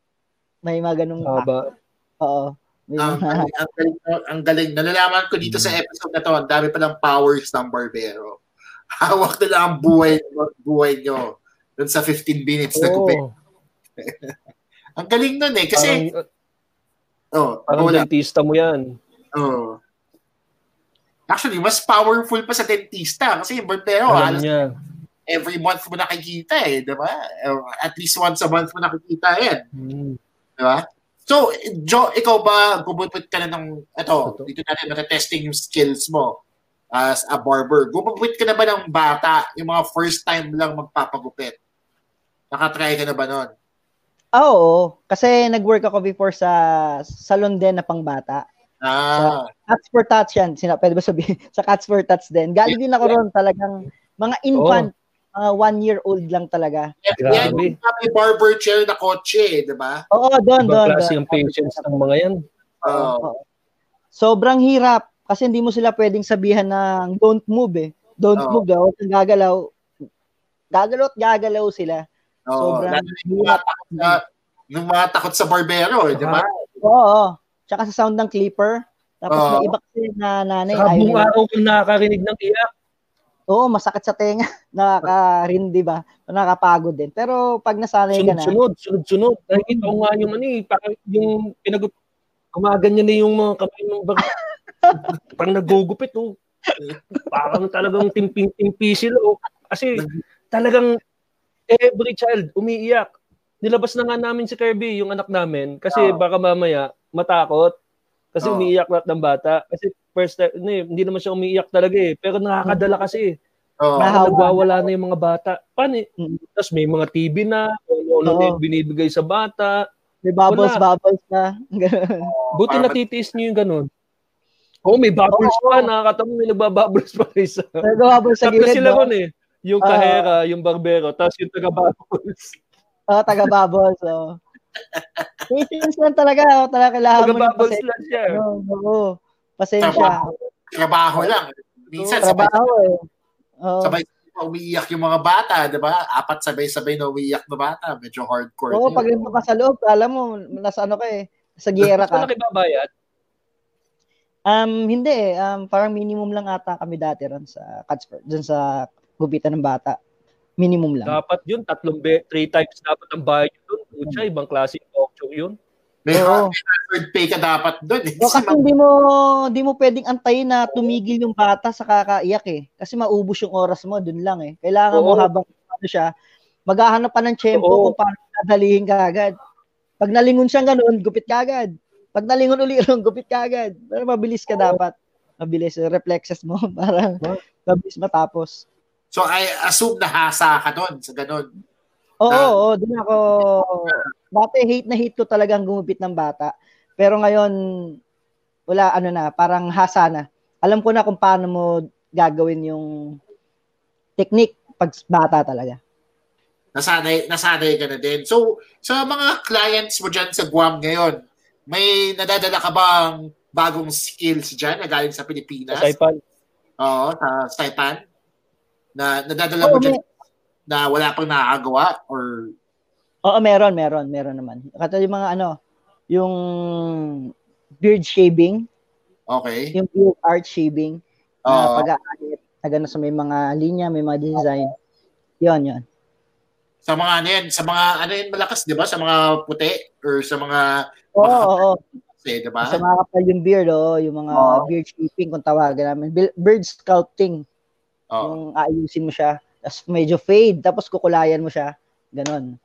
Speaker 3: May mga ganung. Oo.
Speaker 1: Ang, ang, ang, galing, ang galing. Nalalaman ko dito sa episode na to, ang dami palang powers ng Barbero. Hawak na lang ang buhay, buhay nyo dun sa 15 minutes na
Speaker 2: Oo.
Speaker 1: gupit. ang galing nun eh. Kasi,
Speaker 2: Parang,
Speaker 1: oh,
Speaker 2: parang
Speaker 1: wala.
Speaker 2: dentista mo yan.
Speaker 1: Oh. Actually, mas powerful pa sa dentista kasi yung Barbero,
Speaker 2: niya.
Speaker 1: every month mo nakikita eh, di ba? At least once a month mo nakikita yan.
Speaker 2: Hmm.
Speaker 1: Di ba? So, Joe, ikaw ba gumupit ka na ng, ito,
Speaker 2: Ito.
Speaker 1: dito natin matetesting yung skills mo as a barber. Gumupit ka na ba ng bata, yung mga first time lang magpapagupit? Nakatry ka na ba nun?
Speaker 3: Oo, kasi nag-work ako before sa salon din na pangbata.
Speaker 1: Ah,
Speaker 3: Cats for Tots yan. Sina, pwede ba sabihin? Sa Cats for Tots din. Galing din ako ron talagang mga infant, mga one-year-old lang talaga.
Speaker 1: yan yung may barber chair na kotse, di ba?
Speaker 3: Oo, doon,
Speaker 2: Ibang
Speaker 3: doon.
Speaker 2: klase
Speaker 3: doon.
Speaker 2: yung patience ng mga yan.
Speaker 1: Oo.
Speaker 3: Oo. Sobrang hirap kasi hindi mo sila pwedeng sabihan ng don't move eh. Don't
Speaker 1: Oo.
Speaker 3: move daw, huwag kang gagalaw. Gagalaw at gagalaw sila.
Speaker 1: Oo.
Speaker 3: Sobrang
Speaker 1: yung mga takot sa, yung mga takot sa barbero, eh, di ba?
Speaker 3: Oo. Tsaka sa sound ng clipper. Tapos
Speaker 1: Oo.
Speaker 3: may iba kasi na nanay. Ayaw
Speaker 2: buong araw kang nakakarinig ng iyak.
Speaker 3: Oo, masakit sa tenga. Nakaka-rin, di ba? Nakakapagod din. Pero pag nasanay ka na,
Speaker 2: Sunod-sunod, sunod-sunod. Nakikita ko nga yung ano eh, parang yung pinag kumaganyan na yung mga kamay ng bag. Parang nagugupit oh. Parang talagang timping-timpi sila oh. Kasi talagang every child umiiyak. Nilabas na nga namin si Kirby, yung anak namin, kasi
Speaker 1: Oo.
Speaker 2: baka mamaya matakot. Kasi
Speaker 1: Oo.
Speaker 2: umiiyak lahat ng bata. Kasi first time, eh, hindi naman siya umiiyak talaga eh. Pero nakakadala kasi.
Speaker 1: Oo.
Speaker 3: Nahawa.
Speaker 2: Parang nagwawala na yung mga bata. Paano eh?
Speaker 3: Mm.
Speaker 2: Tapos may mga TV na, ano na yung binibigay sa bata.
Speaker 3: may bubbles,
Speaker 2: Wala.
Speaker 3: bubbles na.
Speaker 2: Buti natitiis niyo yung ganun. Oo, may bubbles
Speaker 3: Oo.
Speaker 2: pa. Nakakatawa may nagbabubbles pa isa.
Speaker 3: Nag-bubbles sa gilid,
Speaker 2: sila
Speaker 3: no?
Speaker 2: ron eh. Yung
Speaker 3: Oo.
Speaker 2: kahera, yung barbero, tapos yung taga-bubbles.
Speaker 3: Oo, taga-bubbles. Oo. Patience lang talaga. Oo, talaga kailangan mo ng
Speaker 2: Taga-bubbles
Speaker 3: pasensya.
Speaker 2: lang siya.
Speaker 3: Oo, oo. Pasensya.
Speaker 1: Trabaho. Trabaho lang. Minsan, sabay,
Speaker 3: Trabaho eh. Oo.
Speaker 1: sabay umiiyak yung mga bata, di ba? Apat sabay-sabay na umiiyak na bata. Medyo hardcore.
Speaker 3: Oo,
Speaker 1: din.
Speaker 3: pag nandun ka sa loob, alam mo, nasa ano ka eh. Sa giyera
Speaker 2: Tapos
Speaker 3: ka.
Speaker 2: malaki babayad.
Speaker 3: Um, hindi eh. Um, parang minimum lang ata kami dati ron sa Catsport. Dun sa gupitan ng bata. Minimum lang.
Speaker 2: Dapat yun, tatlong be, three times dapat ang bayad yun. Pucha, ibang klase yung auction yun.
Speaker 1: May
Speaker 3: Oo.
Speaker 1: hard pay ka dapat doon. Eh.
Speaker 3: O, kasi hindi mo hindi mo pwedeng antayin na tumigil yung bata sa kakaiyak eh. Kasi maubos yung oras mo dun lang eh. Kailangan mo
Speaker 2: Oo.
Speaker 3: habang ano siya, maghahanap pa ng tiyempo
Speaker 2: Oo.
Speaker 3: kung paano dadalihin ka agad. Pag nalingon siya ganoon, gupit ka agad. Pag nalingon uli ron, gupit ka agad. Pero mabilis ka dapat. Mabilis yung reflexes mo para mabilis matapos.
Speaker 1: So, I assume na hasa ka doon sa ganun.
Speaker 3: Oo,
Speaker 1: Ah.
Speaker 3: oo, doon ako. Dati hate na hate ko talagang gumupit ng bata. Pero ngayon, wala, ano na, parang hasa na. Alam ko na kung paano mo gagawin yung technique pag bata talaga.
Speaker 1: Nasanay, nasanay ka na din. So, sa mga clients mo dyan sa Guam ngayon, may nadadala ka bang bagong skills dyan na galing sa Pilipinas?
Speaker 2: Sa Saipan.
Speaker 1: Oo, sa Saipan? Na nadadala mo
Speaker 3: Oo,
Speaker 1: dyan na wala pang nakakagawa? Or,
Speaker 3: Oo, meron, meron, meron naman. Katulad yung mga ano, yung beard shaving,
Speaker 1: okay.
Speaker 3: yung beard art shaving, na
Speaker 1: Oo.
Speaker 3: pag-aahit, na gano'n sa may mga linya, may mga design. Yon, yon.
Speaker 1: Sa mga ano yan, sa mga ano yan malakas, di ba? Sa mga puti or sa mga
Speaker 3: Oo, oo, oo.
Speaker 1: kasi, di ba?
Speaker 3: Sa mga kapal yung beard, oh, yung mga
Speaker 1: Oo.
Speaker 3: beard shaping kung tawagan namin. Beard sculpting.
Speaker 1: Oo.
Speaker 3: Yung aayusin mo siya. Tapos medyo fade, tapos kukulayan mo siya. Ganon.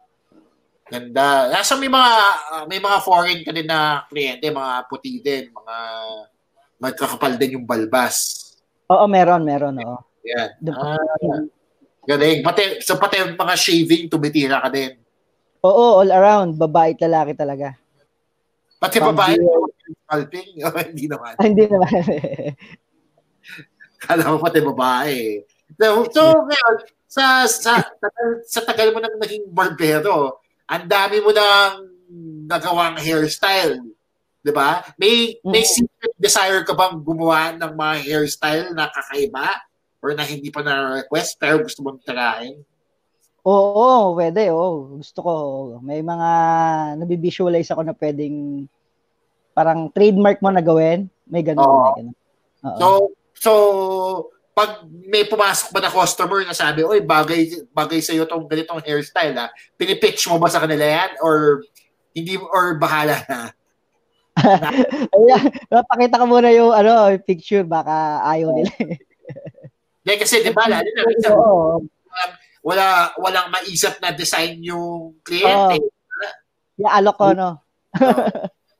Speaker 1: Ganda. Nasa may mga ah, may mga foreign ka din na kliyente, mga puti din, mga magkakapal din yung balbas.
Speaker 3: Oo, meron, meron, oo.
Speaker 1: Yan.
Speaker 3: Doon-
Speaker 1: Ah, galing. Pati, so pati yung mga shaving, tumitira ka din.
Speaker 3: Oo, all around. Babae at lalaki talaga.
Speaker 1: Pati
Speaker 3: Pang
Speaker 1: babae, scalping? Oh, hindi naman.
Speaker 3: Ah, hindi naman.
Speaker 1: Kala ko pati babae. So, so ngayon, sa, sa, sa, sa tagal mo nang naging barbero, ang dami mo nang nagawang hairstyle. Di ba? May, may
Speaker 3: Mm.
Speaker 1: secret desire ka bang gumawa ng mga hairstyle na kakaiba? Or na hindi pa na-request pero gusto mong tirahin?
Speaker 3: Oo, pwede. Oo. Gusto ko. May mga nabivisualize ako na pwedeng parang trademark mo na gawin. May ganun. Oo. May ganun.
Speaker 1: Oo. So, so, pag may pumasok ba na customer na sabi, oy, bagay, bagay sa'yo tong ganitong hairstyle, ha? pinipitch mo ba sa kanila yan? Or hindi, or bahala na?
Speaker 3: Ayan, pakita ko muna yung ano, picture, baka ayaw nila.
Speaker 1: Hindi, kasi di ba, lalo na, minsan, wala walang maisip na design yung kliyente. Oh.
Speaker 3: Yeah, alok ko, no?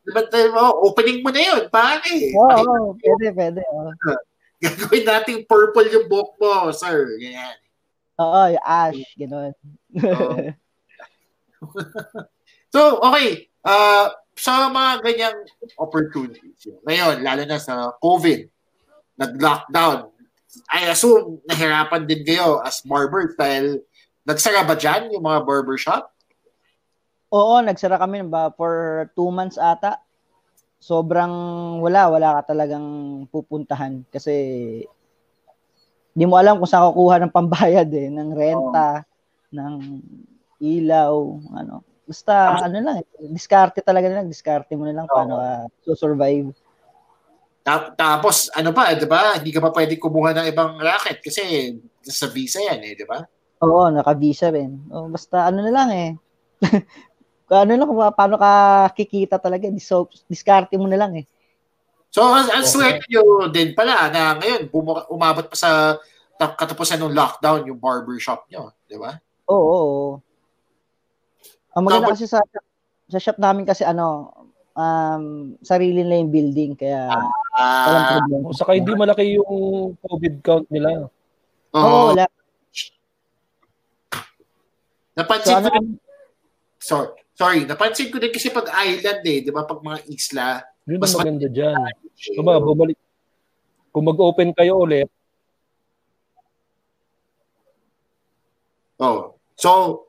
Speaker 1: diba, diba, opening mo na yun, pare.
Speaker 3: Oo, oh, oh, pwede, pwede. Oh.
Speaker 1: Gagawin natin purple yung book mo, sir. Ganyan.
Speaker 3: Oo, yung ash, gano'n.
Speaker 1: so, okay. Uh, sa mga ganyang opportunities, ngayon, lalo na sa COVID, nag-lockdown, I assume nahirapan din kayo as barber dahil nagsara ba dyan yung mga barbershop?
Speaker 3: Oo, nagsara kami ba for two months ata. Sobrang wala, wala ka talagang pupuntahan kasi hindi mo alam kung saan kukuha ng pambayad eh, ng renta, oh. ng ilaw, ano. Basta ano lang, diskarte talaga nila, diskarte mo na lang oh. paano ka uh, survive.
Speaker 1: Tapos, ano pa, di ba? Hindi ka pa pwede kumuha ng ibang racket kasi sa visa yan eh, di ba?
Speaker 3: Oo, naka-visa rin. O, basta ano na lang eh. ano lang, paano ka kikita talaga, so, diskarte mo na lang eh.
Speaker 1: So, ang okay. swerte nyo din pala na ngayon, bumura, umabot pa sa katapusan ng lockdown yung barbershop nyo, di ba?
Speaker 3: Oo, oo, oo. Ang maganda so, kasi sa sa shop namin kasi ano, um, sarili nila yung building kaya
Speaker 2: ah, walang problema. Saka hindi malaki yung COVID count nila.
Speaker 3: Oo, oh, wala.
Speaker 1: Napansin so, ko ano, din, sorry, sorry, napansin ko din kasi pag island eh, di ba, pag mga isla,
Speaker 2: yun mas maganda dyan. Diba, bumalik, kung mag-open kayo ulit,
Speaker 1: Oh. So,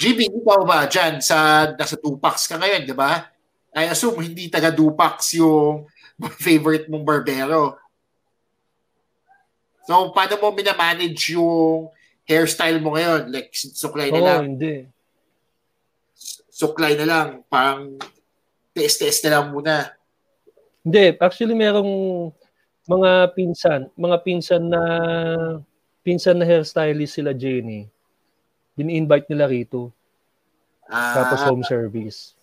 Speaker 1: GB, ikaw ba dyan sa nasa Tupac ka ngayon, di ba? I assume hindi taga Dupax yung favorite mong barbero. So, paano mo minamanage yung hairstyle mo ngayon? Like, suklay na oh, lang?
Speaker 2: hindi.
Speaker 1: Suklay na lang. Parang test-test na lang muna.
Speaker 2: Hindi. Actually, merong mga pinsan, mga pinsan na pinsan na hairstylist sila Jenny. Dini-invite nila rito. Ah, Tapos home service.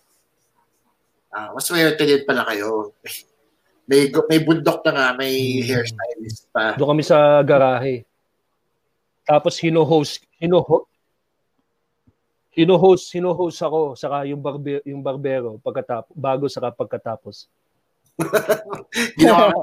Speaker 1: Ah, mas swerte din pala kayo. May may bundok na nga, may hmm. hairstylist pa.
Speaker 2: Doon kami sa garahe. Tapos hino-host, hino hino-host, hino-host ako saka yung barbe, yung barbero pagkatapos bago sa pagkatapos.
Speaker 1: Ginawa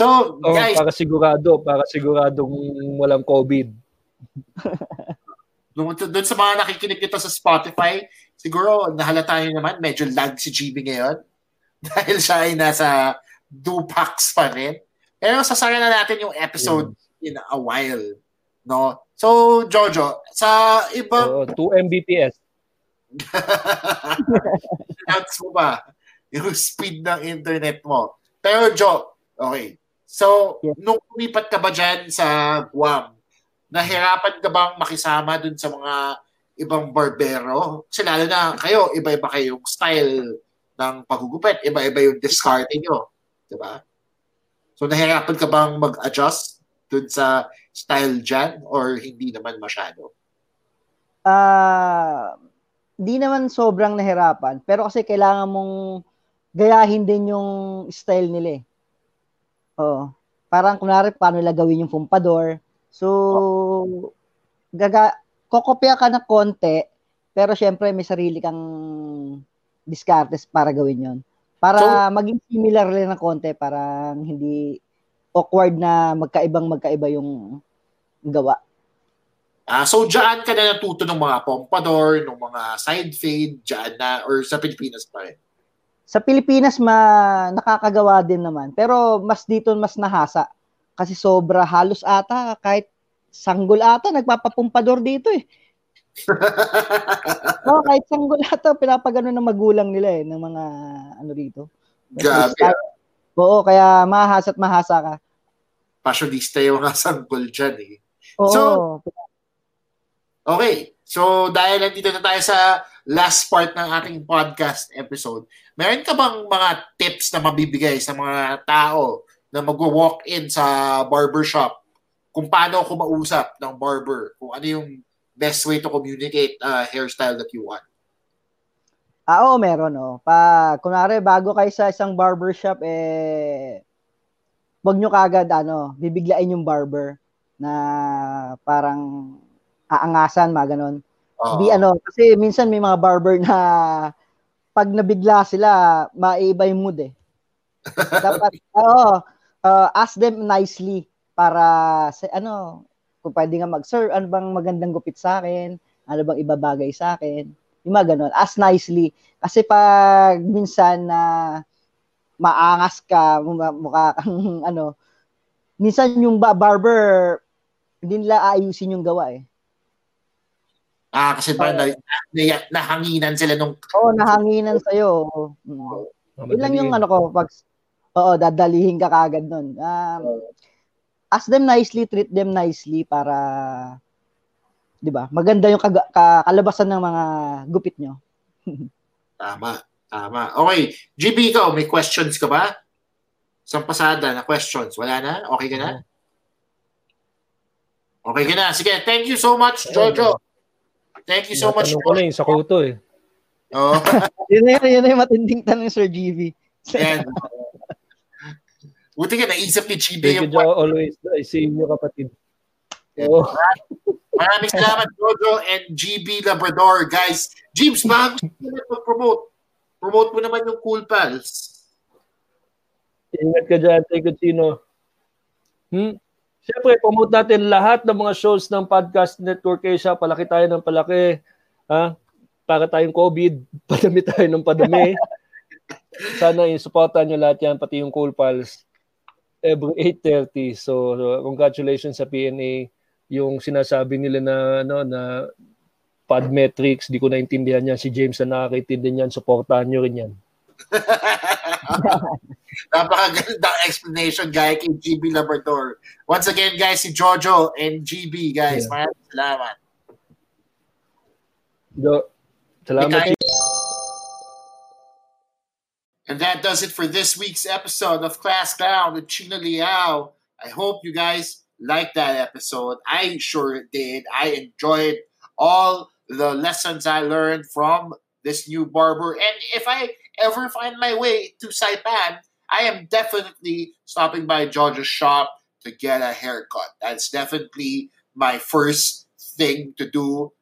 Speaker 1: So, guys,
Speaker 2: oh, para sigurado, para siguradong walang COVID.
Speaker 1: Doon, sa mga nakikinig nito sa Spotify, siguro nahalata nyo naman, medyo lag si GB ngayon. Dahil siya ay nasa Dupax pa rin. Pero sasara na natin yung episode yeah. in a while. No? So, Jojo, sa.
Speaker 2: Uh, 2 Mbps.
Speaker 1: Announce mo ba yung speed ng internet mo? Pero, Jo, okay. So, yeah. nung umipat ka ba dyan sa Guam, nahirapan ka bang makisama dun sa mga ibang barbero? Kasi lalo na kayo, iba-iba kayong style ng pagugupit, iba-iba yung discarte nyo. Diba? So, nahirapan ka bang mag-adjust dun sa style dyan or hindi naman masyado?
Speaker 3: Ah, uh, di naman sobrang nahirapan. Pero kasi kailangan mong gayahin din yung style nila eh. Oo. Parang kunwari paano nila gawin yung pumpador, So, gaga, kokopya ka ng konti, pero syempre may sarili kang discartes para gawin yon Para so, maging similar lang ng konti, para hindi awkward na magkaibang magkaiba yung gawa.
Speaker 1: Ah, so diyan ka na natuto ng mga pompador, ng mga side fade, diyan na or sa Pilipinas pa rin?
Speaker 3: Sa Pilipinas ma nakakagawa din naman, pero mas dito mas nahasa kasi sobra halos ata kahit sanggol ata nagpapapumpador dito eh. no, kahit sanggol ata pinapagano ng magulang nila eh ng mga ano dito.
Speaker 1: Grabe.
Speaker 3: Oo, kaya mahasa at mahasa ka.
Speaker 1: fashionista yung mga sanggol dyan eh. Oo. So, okay. So, dahil nandito na tayo sa last part ng ating podcast episode, meron ka bang mga tips na mabibigay sa mga tao na mag-walk in sa barbershop kung paano ako mausap ng barber, kung ano yung best way to communicate uh, hairstyle that you want?
Speaker 3: Ah, oo, meron, oh. Pa, kunwari, bago kayo sa isang barbershop, eh, wag nyo kagad, ano, bibiglain yung barber na parang aangasan, mga ganon. Uh-huh. Di ano, kasi minsan may mga barber na pag nabigla sila, maiba yung mood eh. Dapat, oo, uh, ask them nicely para sa ano, kung pwede nga mag, sir, ano bang magandang gupit sa akin? Ano bang ibabagay sa akin? Yung mga ganun. Ask nicely. Kasi pag minsan na maangas ka, mukha kang ano, minsan yung barber, hindi nila ayusin yung gawa eh.
Speaker 1: Ah, kasi parang uh, na, nahanginan sila nung...
Speaker 3: Oo, oh, nahanginan sa'yo. Mm. Oh, Ilan yung ano ko, pag, oo, dadalihin ka kagad nun. Um, ask them nicely, treat them nicely para, di ba, maganda yung kag- ka- kalabasan ng mga gupit nyo.
Speaker 1: tama, tama. Okay, GB, ikaw, may questions ka ba? Isang pasada na questions. Wala na? Okay ka na? Okay ka na. Sige, thank you so much, Jojo. Thank you so much.
Speaker 2: Tanong ko na yung sa kuto eh.
Speaker 1: Oh.
Speaker 3: yun na yun, yun na yung matinding tanong, Sir GV.
Speaker 1: Yan. Buti ka naisip ni GB
Speaker 2: Thank you, Joe, always. I see you, kapatid.
Speaker 1: Oh. Maraming salamat, Jojo and GB Labrador. Guys, Jeeves, bago mo promote promote mo naman yung Cool Pals.
Speaker 2: Ingat ka dyan, Thank you, Tino. Hmm? Siyempre, promote natin lahat ng mga shows ng Podcast Network Asia. Palaki tayo ng palaki. Ha? Para tayong COVID, padami tayo ng padami. Sana i-supportan nyo lahat yan, pati yung Cool Pals. Every 8.30. So, congratulations sa PNA. Yung sinasabi nila na, ano, na Podmetrics, di ko naintindihan yan. Si James na nakakaintindi niyan. Supportahan nyo rin yan.
Speaker 1: Napakagandang explanation guy kay GB Labrador. Once again, guys, si Jojo and GB, guys. Yeah. Maraming salamat.
Speaker 2: Do, salamat.
Speaker 1: And that does it for this week's episode of Class Clown with Chino Liao. I hope you guys liked that episode. I sure did. I enjoyed all the lessons I learned from this new barber. And if I ever find my way to Saipan, I am definitely stopping by George's shop to get a haircut. That's definitely my first thing to do.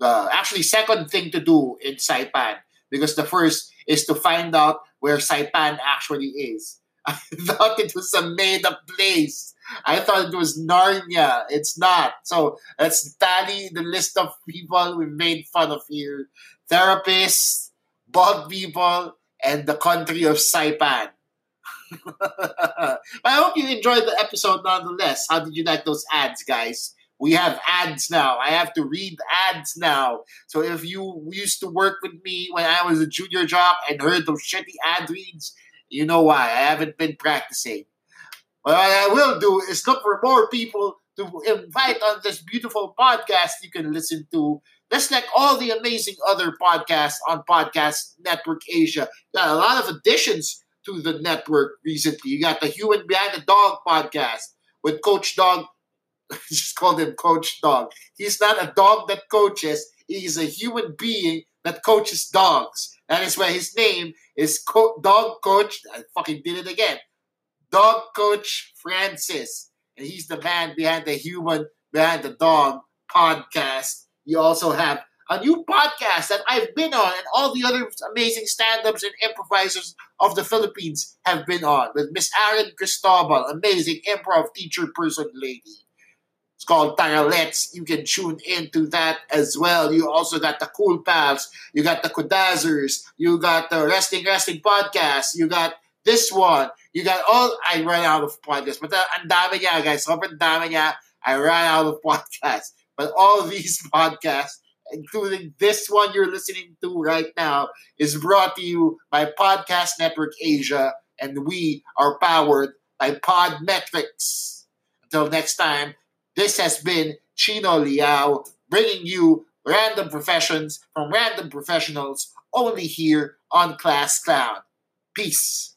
Speaker 1: Uh, actually, second thing to do in Saipan because the first is to find out where Saipan actually is. I thought it was a made-up place. I thought it was Narnia. It's not. So let's tally the list of people we made fun of here: therapists, bald people, and the country of Saipan. I hope you enjoyed the episode nonetheless. How did you like those ads, guys? We have ads now. I have to read ads now. So if you used to work with me when I was a junior job and heard those shitty ad reads, you know why. I haven't been practicing. What I will do is look for more people to invite on this beautiful podcast you can listen to just like all the amazing other podcasts on Podcast Network Asia. Got a lot of additions to the network recently. You got the Human Behind the Dog podcast with Coach Dog. just called him Coach Dog. He's not a dog that coaches. He's a human being that coaches dogs. That is why his name is Co- Dog Coach. I fucking did it again. Dog Coach Francis. And he's the man behind the Human Behind the Dog podcast you also have a new podcast that I've been on, and all the other amazing stand-ups and improvisers of the Philippines have been on with Miss Aaron Cristobal, amazing improv teacher person lady. It's called Taralets. You can tune into that as well. You also got the Cool Pals. You got the Kudazzers. You got the Resting Resting podcast. You got this one. You got all. I ran out of podcasts. But uh, ang dami niya, guys. Sobrang dami niya. I ran out of podcasts. But all these podcasts, including this one you're listening to right now, is brought to you by Podcast Network Asia, and we are powered by Podmetrics. Until next time, this has been Chino Liao bringing you random professions from random professionals only here on Class Clown. Peace.